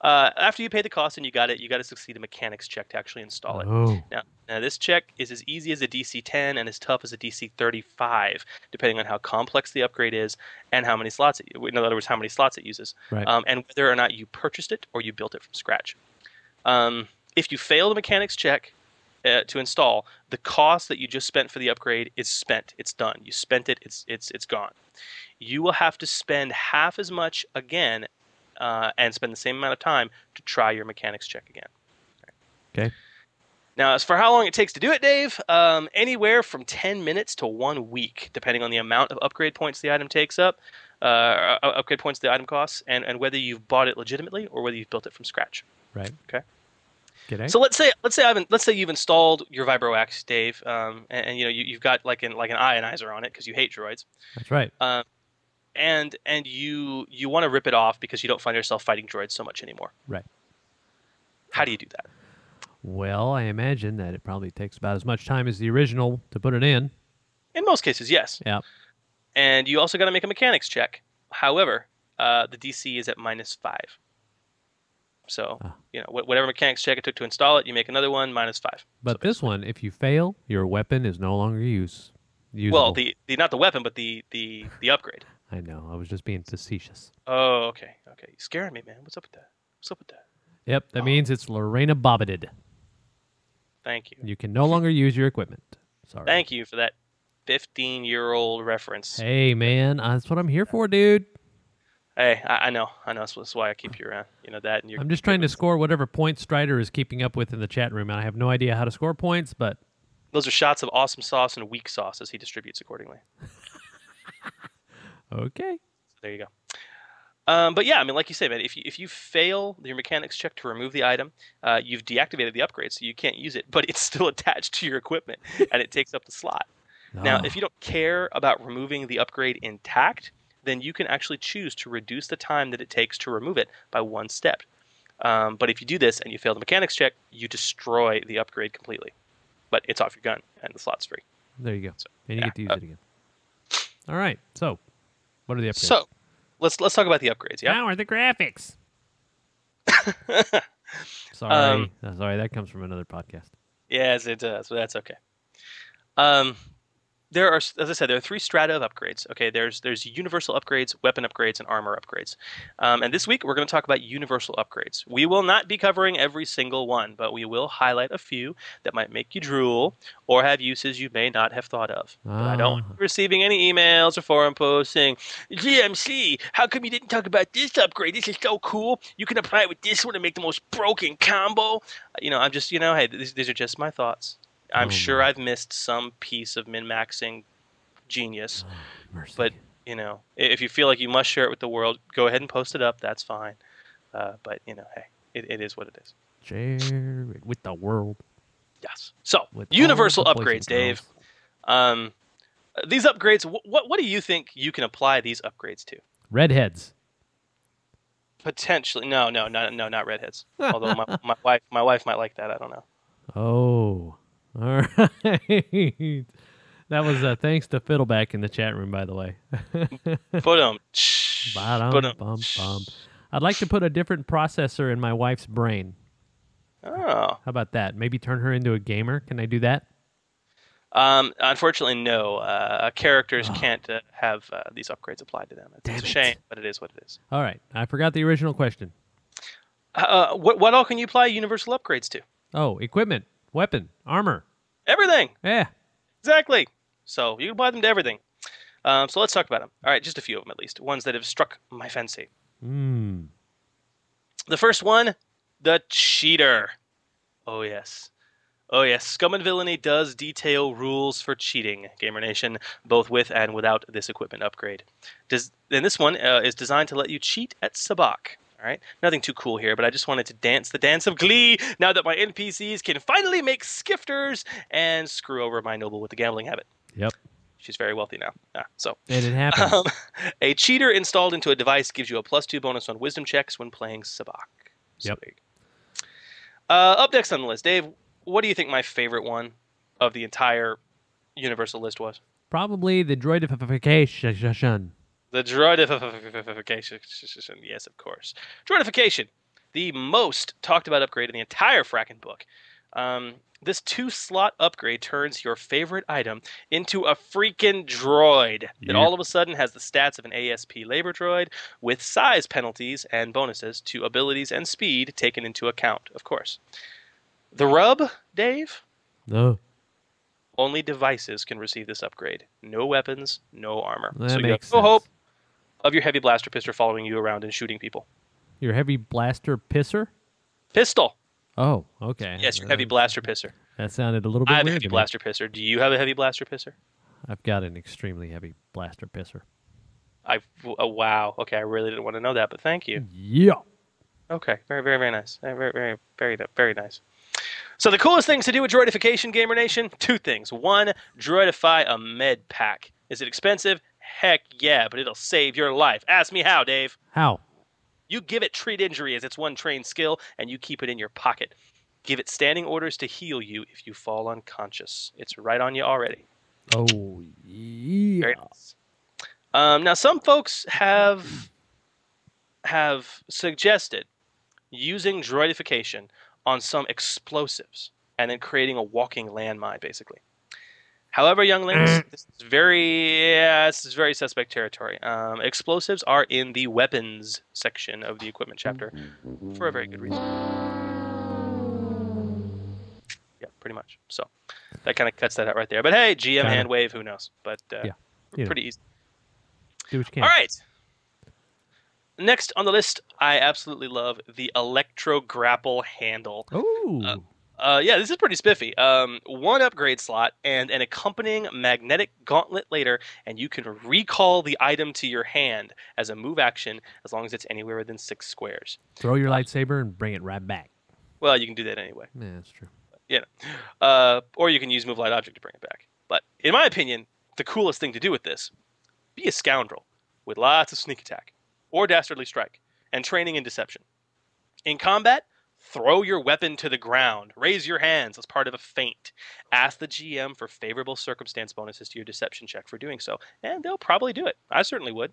Uh, after you pay the cost and you got it, you got to succeed a mechanics check to actually install it. Oh. Now, now this check is as easy as a DC 10 and as tough as a DC 35, depending on how complex the upgrade is and how many slots it. In other words, how many slots it uses, Right. um, and whether or not you purchased it or you built it from scratch. Um, if you fail the mechanics check uh, to install, the cost that you just spent for the upgrade is spent. It's done. You spent it. It's it's it's gone. You will have to spend half as much again uh, and spend the same amount of time to try your mechanics check again. Okay. Now, as for how long it takes to do it, Dave, um, anywhere from 10 minutes to one week, depending on the amount of upgrade points the item takes up, uh, uh, upgrade points the item costs, and, and whether you've bought it legitimately or whether you've built it from scratch. Right. Okay. G'day. So let's say let's say I've let's say you've installed your VibroAxe, Dave, um, and, and you know you, you've got like an like an ionizer on it because you hate droids. That's right. Um, and and you you want to rip it off because you don't find yourself fighting droids so much anymore. Right. How do you do that? Well, I imagine that it probably takes about as much time as the original to put it in. In most cases, yes. Yeah. And you also got to make a mechanics check. However, uh, the DC is at minus five. So Ah. you know whatever mechanics check it took to install it, you make another one minus five. But this one, if you fail, your weapon is no longer use usable. Well, the, the not the weapon, but the the the upgrade. I know. I was just being facetious. Oh, okay, okay. You're scaring me, man. What's up with that? What's up with that? Yep, Oh. that means it's Lorena Bobbited. Thank you. You can no longer use your equipment. Sorry. Thank you for that 15 year old reference. Hey, man, that's what I'm here for, dude. Hey, I, I know, I know. That's, that's why I keep you around. You know that, and you're. I'm just trying to score whatever points Strider is keeping up with in the chat room, and I have no idea how to score points, but Those are shots of awesome sauce and weak sauce as he distributes accordingly. okay. So there you go. Um, but yeah, I mean, like you say, man, if you if you fail your mechanics check to remove the item, uh, you've deactivated the upgrade, so you can't use it. But it's still attached to your equipment, and it takes up the slot. Now, Ah. if you don't care about removing the upgrade intact, then you can actually choose to reduce the time that it takes to remove it by one step. Um, but if you do this and you fail the mechanics check, you destroy the upgrade completely. But it's off your gun, and the slot's free. There you go. So, and you yeah, get to use uh, it again. All right. So, what are the upgrades? So, let's let's talk about the upgrades. Yeah. How are the graphics? Sorry. Um, Uh, sorry, that comes from another podcast. Yes, it does, but that's okay. Um, there are, as I said, there are three strata of upgrades. Okay, there's there's universal upgrades, weapon upgrades, and armor upgrades. Um, and this week we're going to talk about universal upgrades. We will not be covering every single one, but we will highlight a few that might make you drool or have uses you may not have thought of. But I don't want Ah. you receiving any emails or forum posts saying, "GMC, how come you didn't talk about this upgrade? This is so cool. You can apply it with this one and make the most broken combo." You know, I'm just, you know, hey, these, these are just my thoughts. I'm Oh, sure I've missed some piece of min maxing genius. Mercy. But, you know, if you feel like you must share it with the world, go ahead and post it up. That's fine. Uh, but, you know, hey, it, it is what it is. Share it with the world. Yes. So, With universal all the boys and upgrades, Dave. Um, These upgrades, wh- what what do you think you can apply these upgrades to? Redheads. Potentially, no, no, no, no, not redheads. Although my, my wife, my wife might like that. I don't know. Oh, all right. That was uh, thanks to Fiddleback in the chat room, by the way. Put them. Ba-dum, Ba-dum. bum, bum. I'd like to put a different processor in my wife's brain. Oh. How about that? Maybe turn her into a gamer. Can I do that? Um, unfortunately, no. Uh, characters can't uh, have uh, these upgrades applied to them. It's, it's a shame, but it is what it is. All right. I forgot the original question. Uh, what what all can you apply universal upgrades to? Oh, equipment, weapon, armor. Everything. Yeah. Exactly. So you can apply them to everything. Um, so let's talk about them. All right, just a few of them at least. Ones that have struck my fancy. Hmm. The first one, the cheater. Oh yes. Oh yes, Scum and Villainy does detail rules for cheating, Gamer Nation, both with and without this equipment upgrade. Does, and this one uh, is designed to let you cheat at Sabak. All right, nothing too cool here, but I just wanted to dance the dance of glee now that my NPCs can finally make skifters and screw over my noble with the gambling habit. Yep. She's very wealthy now. Ah, so it happens. um, a cheater installed into a device gives you a plus two bonus on wisdom checks when playing Sabacc. Yep. there you go. Uh, up next on the list, Dave. What do you think my favorite one of the entire Universal list was? Probably the droidification. The droidification. Yes, of course. Droidification, the most talked about upgrade in the entire fracking book. Um, this two slot upgrade turns your favorite item into a freaking droid that all of a sudden has the stats of an ASP labor droid with size penalties and bonuses to abilities and speed taken into account, of course. The rub, Dave? No. Only devices can receive this upgrade. No weapons, no armor. That so you have no sense. hope of your heavy blaster pistol following you around and shooting people. Your heavy blaster pisser? Pistol. Oh, okay. Yes, your heavy blaster pisser. That sounded a little bit I have a heavy blaster pisser. Do you have a heavy blaster pisser? I've got an extremely heavy blaster pisser. I oh, wow. Okay, I really didn't want to know that, but thank you. Yeah. Okay, very very very nice. Very very very, very nice. So the coolest things to do with droidification, Gamer Nation, two things. One, droidify a med pack. Is it expensive? Heck yeah, but it'll save your life. Ask me how, Dave. How? You give it treat injury as its one trained skill, and you keep it in your pocket. Give it standing orders to heal you if you fall unconscious. It's right on you already. Oh, yeah. Very nice. Um, now, some folks have have suggested using droidification on some explosives and then creating a walking landmine, basically. However, younglings, this is very yeah, this is very suspect territory. Um, explosives are in the weapons section of the equipment chapter for a very good reason. Yeah, pretty much. So that kind of cuts that out right there. But hey, GM hand wave, who knows? But uh, Yeah, know. pretty easy. Do what you can. All right. Next on the list, I absolutely love the Electro Grapple handle. Ooh. Uh, yeah, this is pretty spiffy. Um, one upgrade slot and an accompanying magnetic gauntlet later, and you can recall the item to your hand as a move action as long as it's anywhere within six squares. Throw your lightsaber and bring it right back. Well, you can do that anyway. Yeah, that's true. you know. Uh, or you can use move light object to bring it back. But in my opinion, the coolest thing to do with this, be a scoundrel with lots of sneak attack or dastardly strike and training in deception. In combat, throw your weapon to the ground, raise your hands as part of a feint. Ask the GM for favorable circumstance bonuses to your deception check for doing so, and they'll probably do it. I certainly would.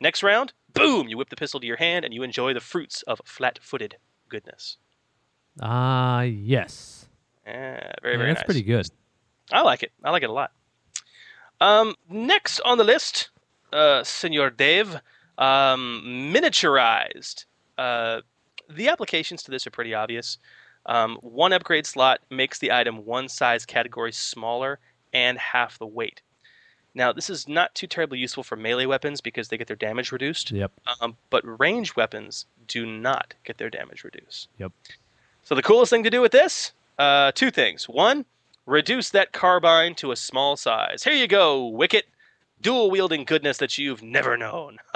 Next round, boom, you whip the pistol to your hand and you enjoy the fruits of flat-footed goodness. Ah, yes. Yeah, very, Yeah, very that's nice. pretty good. I like it. I like it a lot. Um, next on the list, uh, Senor Dave, um, miniaturized. Uh, the applications to this are pretty obvious. Um, one upgrade slot makes the item one size category smaller and half the weight. Now, this is not too terribly useful for melee weapons because they get their damage reduced. Yep. Um, but range weapons do not get their damage reduced. Yep. So the coolest thing to do with this, uh, two things. One, reduce that carbine to a small size. Here you go, Wicket. Dual wielding goodness that you've never known.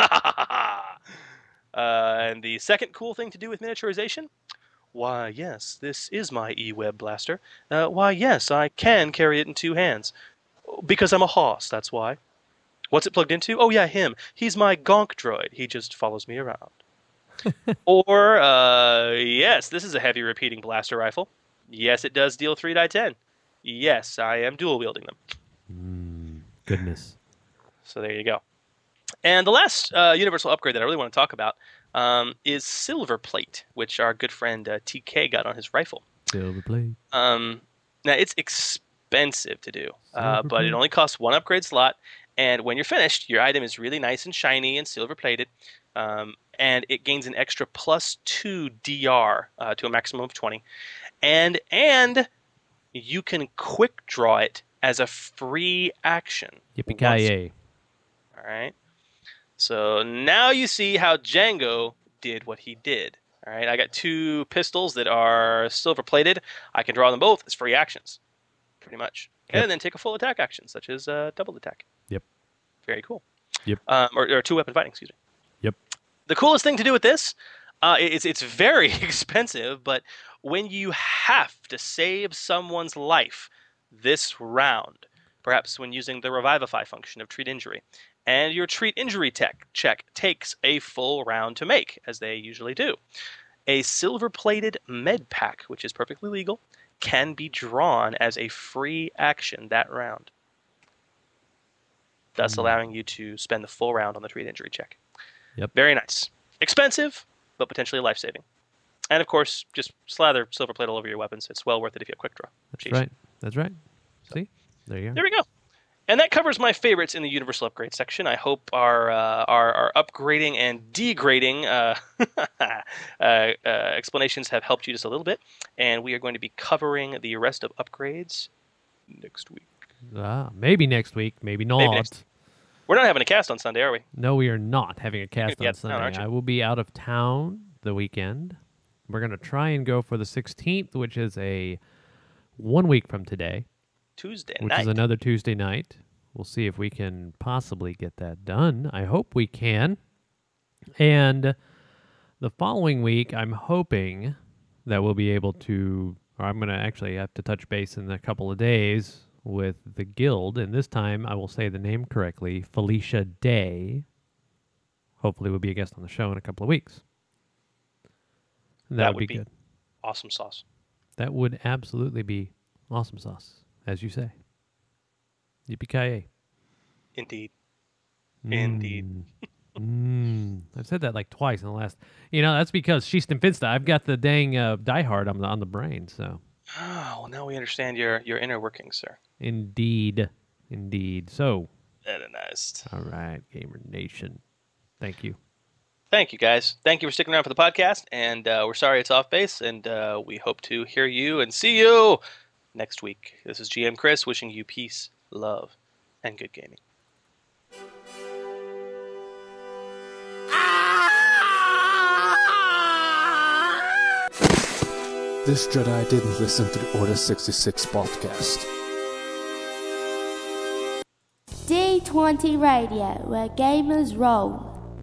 uh, and the second cool thing to do with miniaturization, why yes, this is my e-web blaster. Uh, why yes, I can carry it in two hands. Because I'm a hoss, that's why. What's it plugged into? Oh yeah, him. He's my gonk droid. He just follows me around. or uh, yes, this is a heavy repeating blaster rifle. Yes, it does deal three die ten. Yes, I am dual wielding them. Goodness. So there you go. And the last uh, universal upgrade that I really want to talk about um, is silver plate, which our good friend uh, TK got on his rifle. Silver plate. Um, now it's expensive to do, uh, but it only costs one upgrade slot. And when you're finished, your item is really nice and shiny and silver plated, um, and it gains an extra plus two DR uh, to a maximum of twenty, and and you can quick draw it as a free action. Yippee ki All right. So now you see how Jango did what he did. All right. I got two pistols that are silver plated. I can draw them both as free actions, pretty much, Yep. and then take a full attack action, such as uh, double attack. Yep. Very cool. Yep. Um, or, or two weapon fighting. Excuse me. Yep. The coolest thing to do with this, uh, it's it's very expensive, but when you have to save someone's life this round, perhaps when using the revivify function of treat injury, and your treat injury tech check takes a full round to make, as they usually do. A silver plated med pack, which is perfectly legal, can be drawn as a free action that round, thus hmm. allowing you to spend the full round on the treat injury check. Yep. Very nice. Expensive, but potentially life saving. And of course, just slather silver plate all over your weapons. It's well worth it if you have quick draw. That's Jeez. right. That's right. See? There you go. There we go. And that covers my favorites in the universal upgrade section. I hope our uh, our, our upgrading and degrading uh, uh, uh, explanations have helped you just a little bit. And we are going to be covering the rest of upgrades next week. Ah, maybe next week. Maybe not. Maybe next- We're not having a cast on Sunday, are we? No, we are not having a cast on Sunday. I will be out of town the weekend. We're going to try and go for the 16th, which is a one week from today, Tuesday which night. is another Tuesday night. We'll see if we can possibly get that done. I hope we can. And the following week, I'm hoping that we'll be able to, or I'm going to actually have to touch base in a couple of days with the guild. And this time, I will say the name correctly Felicia Day. Hopefully, will be a guest on the show in a couple of weeks. That, That would, would be, be- good. awesome sauce. That would absolutely be awesome sauce, as you say. Yippee Indeed. Indeed. Mm, I've said that like twice in the last. You know, that's because she's convinced I've got the dang uh, Die Hard on the on the brain. So Oh, well, now we understand your, your inner workings, sir. indeed, indeed. So nice. all right, Gamer Nation, thank you. Thank you, guys. Thank you for sticking around for the podcast. And uh, we're sorry it's off base. And uh, we hope to hear you and see you next week. This is GM Chris wishing you peace, love, and good gaming. This Jedi didn't listen to the Order 66 podcast. D20 Radio, where gamers roll.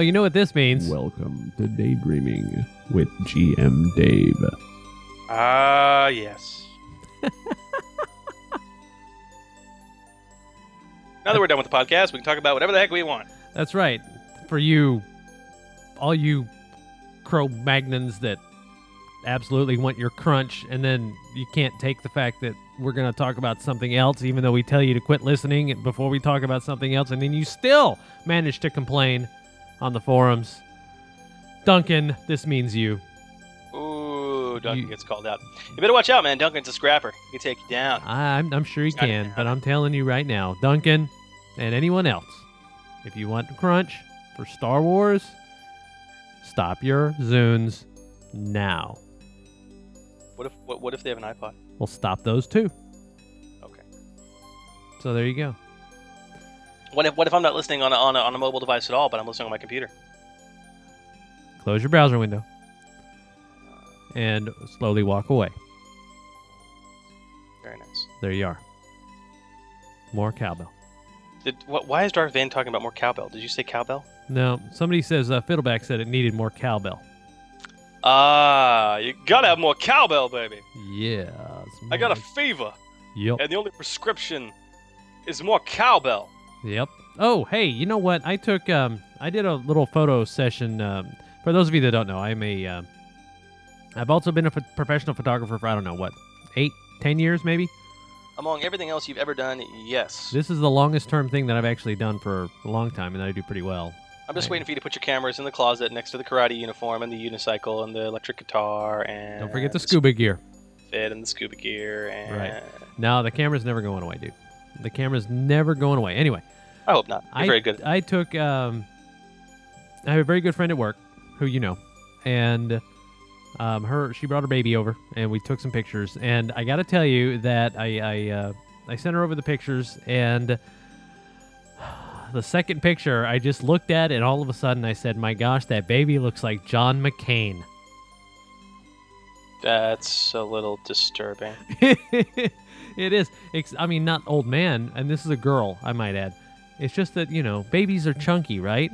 Well, you know what this means. Welcome to Daydreaming with GM Dave. Ah, yes. now that we're done with the podcast, we can talk about whatever the heck we want. That's right. For you, all you Cro Magnons that absolutely want your crunch, and then you can't take the fact that we're going to talk about something else, even though we tell you to quit listening before we talk about something else, and then you still manage to complain on the forums. Duncan, this means you. Ooh, Duncan gets called out. You better watch out, man. Duncan's a scrapper. He can take you down. I'm, I'm sure he can, but I'm telling you right now, Duncan and anyone else, if you want to crunch for Star Wars, stop your Zunes now. What if what, what if they have an iPod? We'll stop those too. Okay. So there you go. What if what if I'm not listening on a, on a, on a mobile device at all, but I'm listening on my computer? Close your browser window and slowly walk away. Very nice. There you are. More cowbell. Did what, why is Darth Vane talking about more cowbell? Did you say cowbell? No, somebody says uh, Fiddleback said it needed more cowbell. Ah, you gotta have more cowbell, baby. Yeah. I got a fever, Yep. and the only prescription is more cowbell. Yep. Oh, hey, you know what? I took um I did a little photo session um for those of you that don't know, I'm a uh, I've also been a ph- professional photographer for I don't know what, eight, ten years maybe. Among everything else you've ever done, yes. This is the longest term thing that I've actually done for a long time and I do pretty well. I'm just I- waiting for you to put your cameras in the closet next to the karate uniform and the unicycle and the electric guitar and Don't forget the scuba gear. fit and the scuba gear and Right. No, the camera's never going away, dude. The camera's never going away. Anyway, I hope not. You're I, very good. I took um I have a very good friend at work who you know. And um her she brought her baby over and we took some pictures and I got to tell you that I I uh I sent her over the pictures and the second picture I just looked at and all of a sudden I said, "My gosh, that baby looks like John McCain." That's a little disturbing. it is. Ex- I mean, not old man, and this is a girl, I might add. It's just that you know, babies are chunky, right?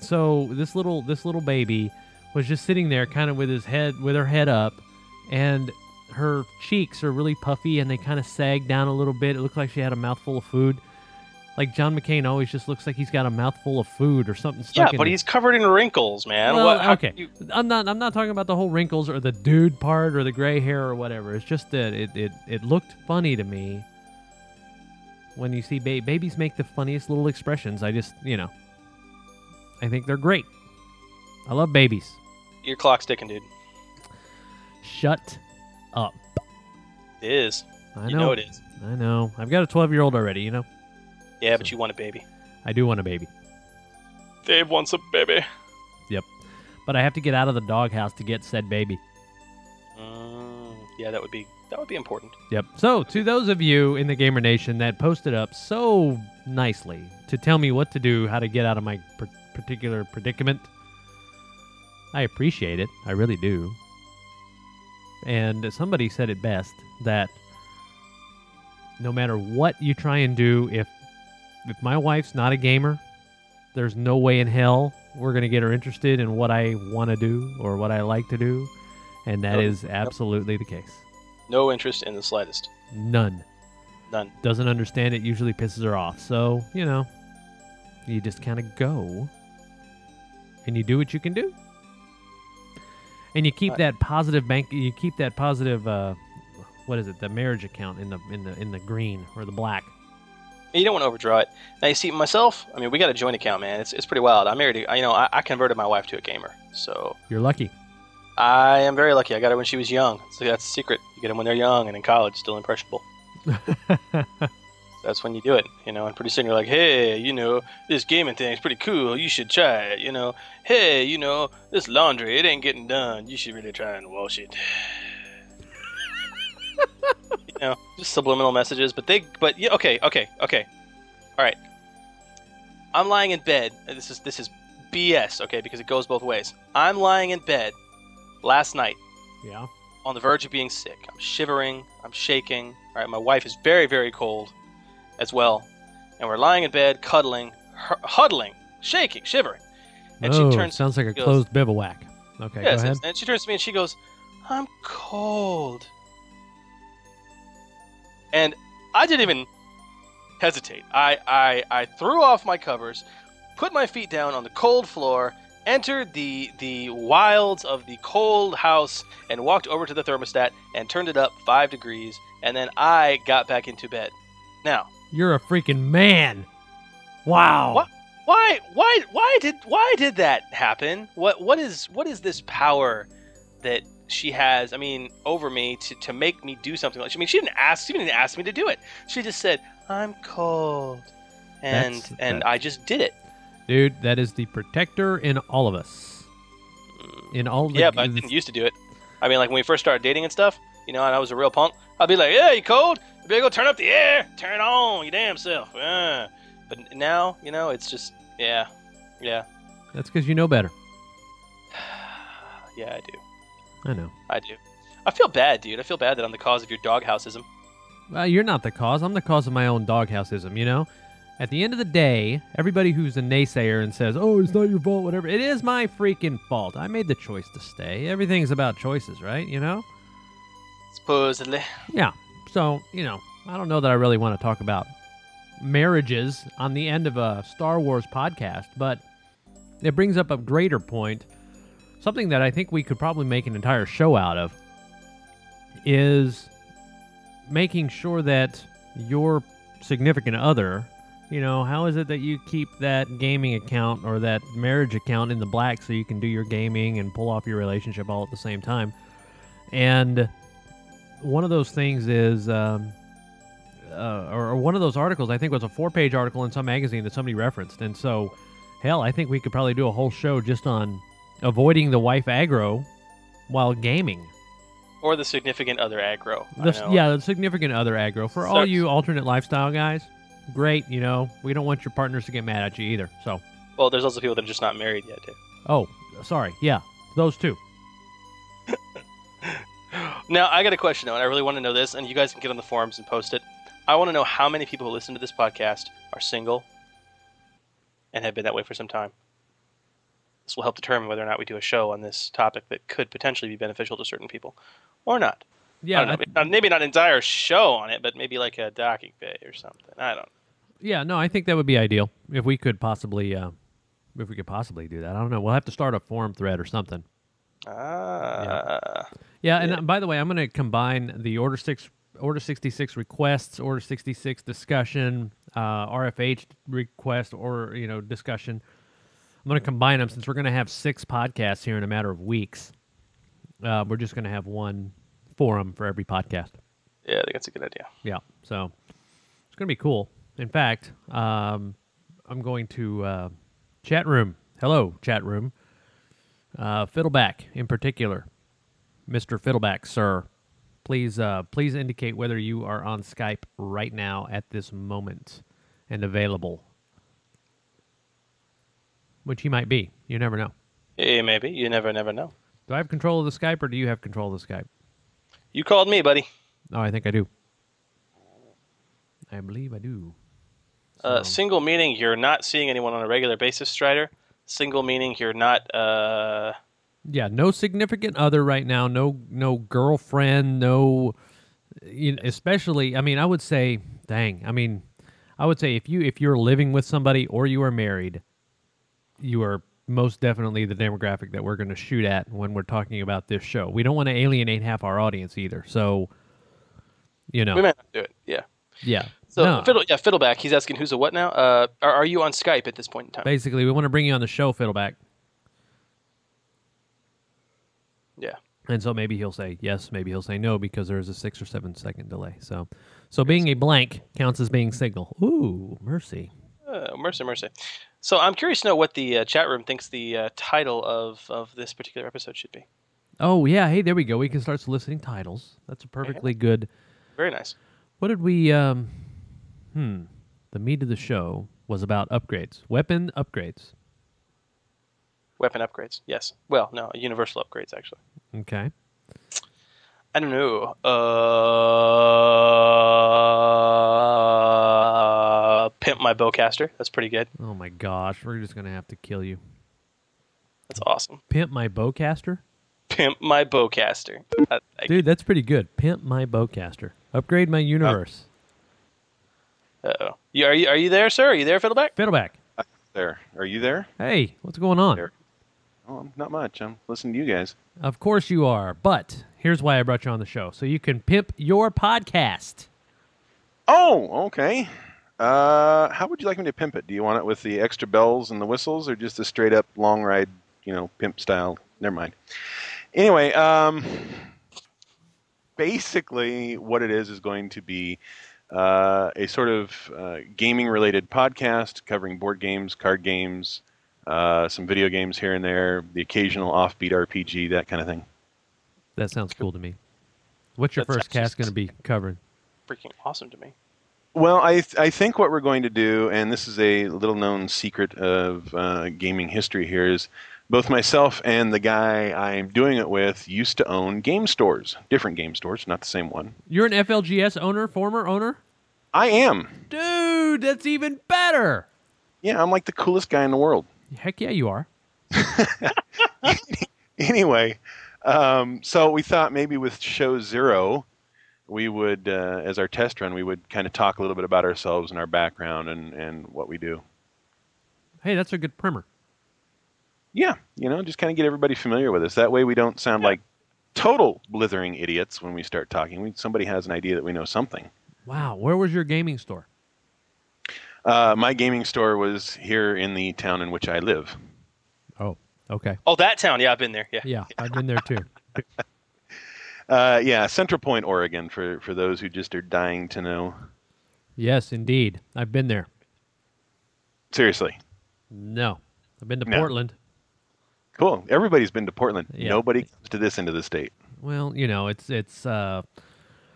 So this little this little baby was just sitting there, kind of with his head with her head up, and her cheeks are really puffy, and they kind of sag down a little bit. It looked like she had a mouthful of food. Like John McCain always just looks like he's got a mouthful of food or something stuck Yeah, but he's covered in wrinkles, man. well, what, okay. you- I'm not. I'm not talking about the whole wrinkles or the dude part or the gray hair or whatever. It's just that it it, it looked funny to me when you see ba- babies make the funniest little expressions. I just you know, I think they're great. I love babies. Your clock's ticking, dude. Shut up. It is. I you know. know it is. I know. I've got a 12 year old already. You know. Yeah, but you want a baby. I do want a baby. Dave wants a baby. Yep. But I have to get out of the doghouse to get said baby. Mm, yeah, that would be that would be important. Yep. So, to those of you in the Gamer Nation that posted up so nicely to tell me what to do, how to get out of my par- particular predicament, I appreciate it. I really do. And somebody said it best that no matter what you try and do, if if my wife's not a gamer, there's no way in hell we're gonna get her interested in what I want to do or what I like to do, and that Nope. is absolutely the case. No interest in the slightest. None. None. Doesn't understand it, usually pisses her off. So, you know, you just kind of go and you do what you can do. And you keep that positive bank you keep that positive uh what is it? The marriage account in the in the in the green or the black. You don't want to overdraw it. Now you see myself. I mean, we got a joint account, man. It's, it's pretty wild. I married. a- You know, I, I converted my wife to a gamer, so You're lucky. I am very lucky. I got her when she was young. So that's the secret. You get them when they're young and in college, still impressionable. That's when you do it, you know. And pretty soon you're like, hey, you know, this gaming thing's pretty cool. You should try it, you know. Hey, you know, this laundry it ain't getting done. You should really try and wash it. you know, just subliminal messages. But they, but yeah, okay, okay, okay. All right. I'm lying in bed. This is this is BS, okay, because it goes both ways. I'm lying in bed last night Yeah. on the verge of being sick. I'm shivering. I'm shaking. All right, my wife is very, very cold as well, and we're lying in bed, cuddling, hu- huddling, shaking, shivering. And oh, she turns. sounds like a goes, closed bivouac. Okay, Yes, go ahead. yes, and she turns to me and she goes, "I'm cold." And I didn't even hesitate. I, I, I threw off my covers, put my feet down on the cold floor, entered the the wilds of the cold house, and walked over to the thermostat and turned it up five degrees. And then I got back into bed. Now, You're a freaking man. Wow. What? Why? Why? Why did? Why did that happen? What? What is? What is this power that she has, I mean, over me to, to make me do something like. I mean, she didn't ask. She didn't ask me to do it. She just said, "I'm cold," and That's- and that- I just did it. Dude, that is the protector in all of us. In all of the yeah, but I didn't used to do it. I mean, like when we first started dating and stuff, you know, and I was a real punk. I'd be like, "Yeah, you cold? You better go turn up the air. Turn on, you damn self." Uh. But now, you know, it's just, yeah, yeah, That's because you know better. yeah. I do. I know. I do. I feel bad, dude. I feel bad that I'm the cause of your doghouseism. Well, you're not the cause. I'm the cause of my own doghouseism, you know? At the end of the day, everybody who's a naysayer and says, oh, it's not your fault, whatever, it is my freaking fault. I made the choice to stay. Everything's about choices, right? You know? Supposedly. Yeah. So, you know, I don't know that I really want to talk about marriages on the end of a Star Wars podcast, but it brings up a greater point. Something that I think we could probably make an entire show out of is making sure that your significant other, you know, how is it that you keep that gaming account or that marriage account in the black so you can do your gaming and pull off your relationship all at the same time? And one of those things is, um, uh, or, one of those articles, I think was a four page article in some magazine that somebody referenced. And so, hell, I think we could probably do a whole show just on avoiding the wife aggro while gaming. Or the significant other aggro. The, yeah, the significant other aggro. For all you alternate lifestyle guys, great. You know, we don't want your partners to get mad at you either. So, Well, there's also people that are just not married yet, too. oh, sorry. Yeah, those two. Now, I got a question, though, and I really want to know this, and you guys can get on the forums and post it. I want to know how many people who listen to this podcast are single and have been that way for some time. This will help determine whether or not we do a show on this topic that could potentially be beneficial to certain people or not. Yeah, know. Maybe not- maybe not an entire show on it, but maybe like a docking bay or something. I don't know. Yeah, no, I think that would be ideal if we could possibly, uh, if we could possibly do that. I don't know. We'll have to start a forum thread or something. Ah. Yeah, and uh, by the way, I'm going to combine the Order Six, Order 66 requests, Order 66 discussion, uh, RFH request, or you know discussion. I'm going to combine them since we're going to have six podcasts here in a matter of weeks. Uh, we're just going to have one forum for every podcast. Yeah, I think that's a good idea. Yeah, so it's going to be cool. In fact, um, I'm going to uh, chat room. Hello, chat room. Uh, Fiddleback, in particular, Mr. Fiddleback, sir. Please, uh, please indicate whether you are on Skype right now at this moment and available. Which he might be. You never know. Yeah, maybe. You never, never know. Do I have control of the Skype, or do you have control of the Skype? You called me, buddy. Oh, I think I do. I believe I do. Uh, single meaning you're not seeing anyone on a regular basis, Strider. Single meaning you're not. Uh, Yeah, no significant other right now. No, no girlfriend. No, you know, especially. I mean, I would say, dang. I mean, I would say if you if you're living with somebody or you are married, you are most definitely the demographic that we're going to shoot at when we're talking about this show. We don't want to alienate half our audience either. So, you know, We might not do it. Yeah. yeah. So No. Fiddle, yeah, Fiddleback. He's asking who's a what now? Uh, are, are you on Skype at this point in time? Basically, we want to bring you on the show, Fiddleback. Yeah. And so maybe he'll say yes, maybe he'll say no because there is a six or seven second delay. So, so being a blank counts as being signal. Ooh, mercy. Uh, mercy, mercy. So I'm curious to know what the uh, chat room thinks the uh, title of, of this particular episode should be. Oh yeah, hey, there we go. We can start soliciting titles. That's a perfectly good. Very nice. What did we? Um, hmm. The meat of the show was about upgrades, weapon upgrades. Weapon upgrades. Yes. Well, no, universal upgrades actually. Okay. I don't know. Uh, pimp my bowcaster. That's pretty good. Oh my gosh, we're just gonna have to kill you. That's awesome. Pimp my bowcaster. Pimp my bowcaster. I, I, Dude, that's pretty good. Pimp my bowcaster. Upgrade my universe. Uh-oh. You, are you are you there, sir? Are you there, Fiddleback? Fiddleback. There. Are you there? Hey, what's going on? Oh, not much. I'm listening to you guys. Of course you are. But here's why I brought you on the show. So you can pimp your podcast. Oh, okay. Uh, how would you like me to pimp it? Do you want it with the extra bells and the whistles, or just a straight up long ride, you know, pimp style? Never mind. Anyway, um, basically, what it is is going to be uh, a sort of uh, gaming related podcast covering board games, card games, uh, some video games here and there, the occasional offbeat RPG, that kind of thing. That sounds cool to me. What's your That first cast going to be covering? Freaking awesome to me. Well, I th- I think what we're going to do, and this is a little known secret of uh, gaming history here, is both myself and the guy I'm doing it with used to own game stores, different game stores, not the same one. You're an FLGS owner, former owner? I am. Dude, that's even better. Yeah, I'm like the coolest guy in the world. Heck yeah, you are. anyway, um, so we thought maybe with show zero, we would, uh, as our test run, we would kind of talk a little bit about ourselves and our background and, and what we do. Hey, that's a good primer. Yeah, you know, just kind of get everybody familiar with us. That way we don't sound like total blithering idiots when we start talking. We, somebody has an idea that we know something. Wow, where was your gaming store? Uh, my gaming store was here in the town in which I live. Oh, okay. Oh, that town. Yeah, I've been there. Yeah. Yeah, I've been there too. Uh, yeah, Central Point, Oregon, for, for those who just are dying to know. Yes, indeed. I've been there. Seriously. No, I've been to No. Portland. Cool. Everybody's been to Portland. Yeah. Nobody comes to this end of the state. Well, you know, it's it's uh,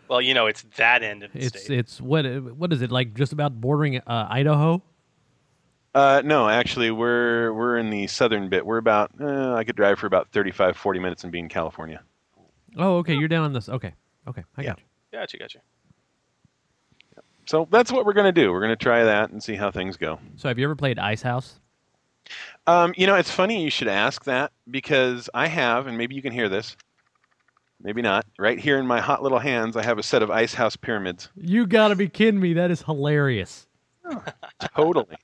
Well, you know, it's that end of the it's state. it's what what is it like? Just about bordering uh, Idaho. Uh, no, actually, we're we're in the southern bit. We're about uh, I could drive for about 35, 40 minutes and be in California. Oh, okay. You're down on this. Okay, okay. I got you. Gotcha, gotcha. So that's what we're going to do. We're going to try that and see how things go. So, have you ever played Ice House? Um, you know, it's funny you should ask that because I have, and maybe you can hear this. Maybe not. Right here in my hot little hands, I have a set of Ice House pyramids. You got to be kidding me! That is hilarious. Totally.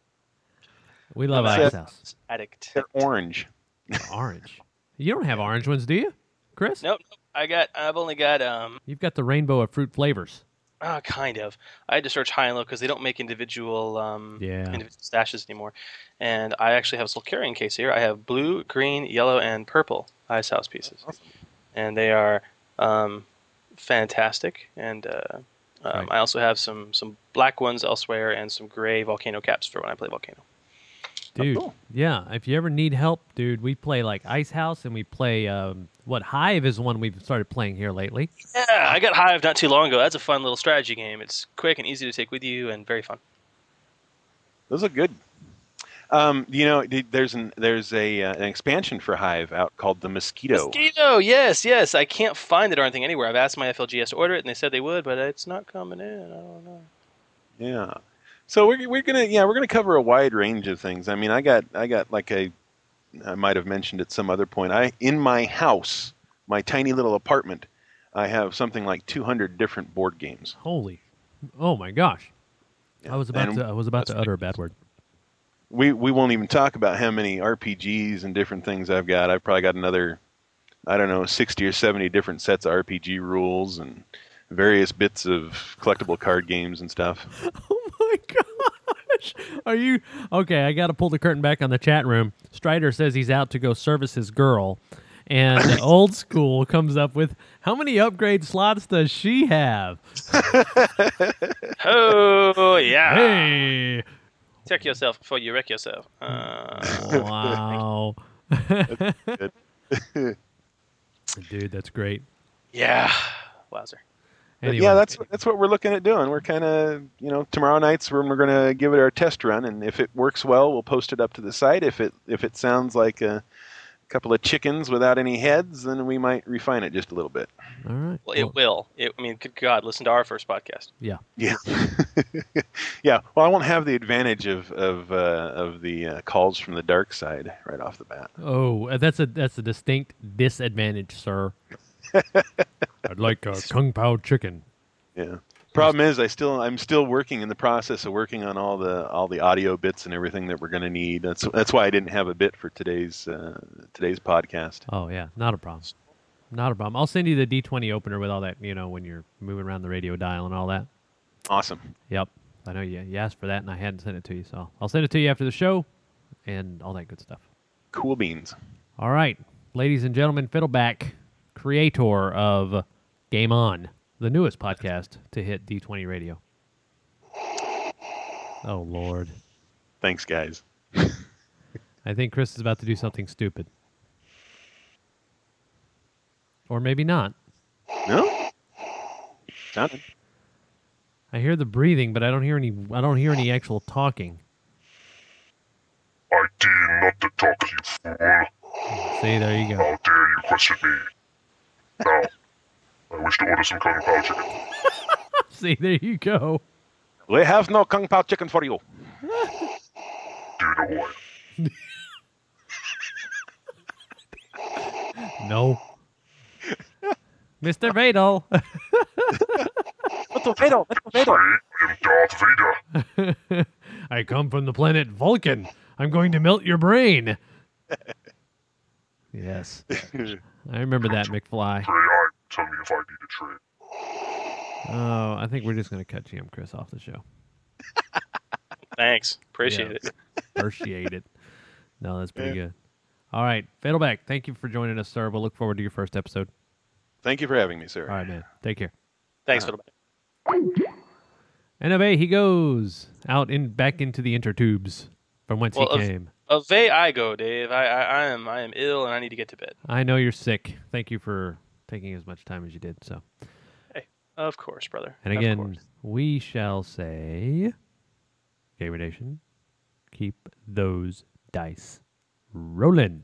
We love Ice House. Addict. They're orange. Orange. You don't have orange ones, do you, Chris? Nope, nope. I got. I've only got. Um. You've got the rainbow of fruit flavors. Uh, kind of. I had to search high and low because they don't make individual um, Yeah. individual stashes anymore. And I actually have a little carrying case here. I have blue, green, yellow, and purple ice house pieces, awesome. and they are um, fantastic. And uh, um, I also have some some black ones elsewhere and some gray volcano caps for when I play volcano. Dude, cool. yeah. If you ever need help, dude, we play like Ice House and we play um, what Hive is one we've started playing here lately. Yeah, I got Hive not too long ago. That's a fun little strategy game. It's quick and easy to take with you and very fun. Those are good. Um, you know, there's an there's a uh, an expansion for Hive out called the Mosquito. Mosquito, yes, yes. I can't find it or anything anywhere. I've asked my FLGS to order it, and they said they would, but it's not coming in. I don't know. Yeah. So we're we're gonna yeah we're gonna cover a wide range of things. I mean, I got I got like a I might have mentioned at some other point. I in my house, my tiny little apartment, I have something like 200 different board games. Holy, oh my gosh! I was about and to I was about to utter a bad word. We we won't even talk about how many RPGs and different things I've got. I've probably got another I don't know 60 or 70 different sets of RPG rules and various bits of collectible card games and stuff. Oh my gosh! Are you okay? I got to pull the curtain back on the chat room. Strider says he's out to go service his girl, and old school comes up with how many upgrade slots does she have? Oh yeah. Hey! Check yourself before you wreck yourself. Uh, Wow, dude, that's great. yeah. Wowzer. But Anyway, yeah, that's that's what we're looking at doing. We're kind of, you know, tomorrow night's when we're going to give it our test run, and if it works well, we'll post it up to the site. If it if it sounds like a couple of chickens without any heads, then we might refine it just a little bit. all right. Well, it will. It, I mean, good God, listen to our first podcast. Yeah. Yeah, yeah. Well, I won't have the advantage of of uh, of the uh, calls from the dark side right off the bat. Oh, uh, that's a that's a distinct disadvantage, sir. I'd like a kung pao chicken. Yeah. Problem is, I still I'm still working in the process of working on all the all the audio bits and everything that we're going to need. That's that's why I didn't have a bit for today's uh, today's podcast. Oh yeah, not a problem. Not a problem. I'll send you the D20 opener with all that, you know, when you're moving around the radio dial and all that. Awesome. Yep. I know you, you asked for that and I hadn't sent it to you, so I'll send it to you after the show and all that good stuff. Cool beans. All right. Ladies and gentlemen, Fiddleback, creator of Game On, the newest podcast to hit D20 Radio. Oh, Lord. Thanks, guys. I think Chris is about to do something stupid. Or maybe not. No? Sounded. I hear the breathing, but I don't hear any I don't hear any actual talking. I dare not to talk, you fool. See, there you go. How dare you question me? Now, I wish to order some Kung Pao chicken. See, there you go. We have no Kung Pao chicken for you. Do you know who No. Mr. Vadel. Mr. Vadel, Mr. Vadel. I am Darth Vader. I come from the planet Vulcan. I'm going to melt your brain. Yes. I remember that, McFly. Say I. Tell me if I need a trade. Oh, I think we're just going to cut GM Chris off the show. Thanks. Appreciate Yeah. it. Appreciate it. No, that's pretty good. All right, Fiddleback, thank you for joining us, sir. We'll look forward to your first episode. Thank you for having me, sir. All right, man. Take care. Thanks for the And away he goes out in back into the intertubes from whence Well, he of- came. Away I go, Dave. I, I, I am I am ill and I need to get to bed. I know you're sick. Thank you for taking as much time as you did. So, Hey, of course, brother. and again, we shall say, Gamer Nation, keep those dice rolling.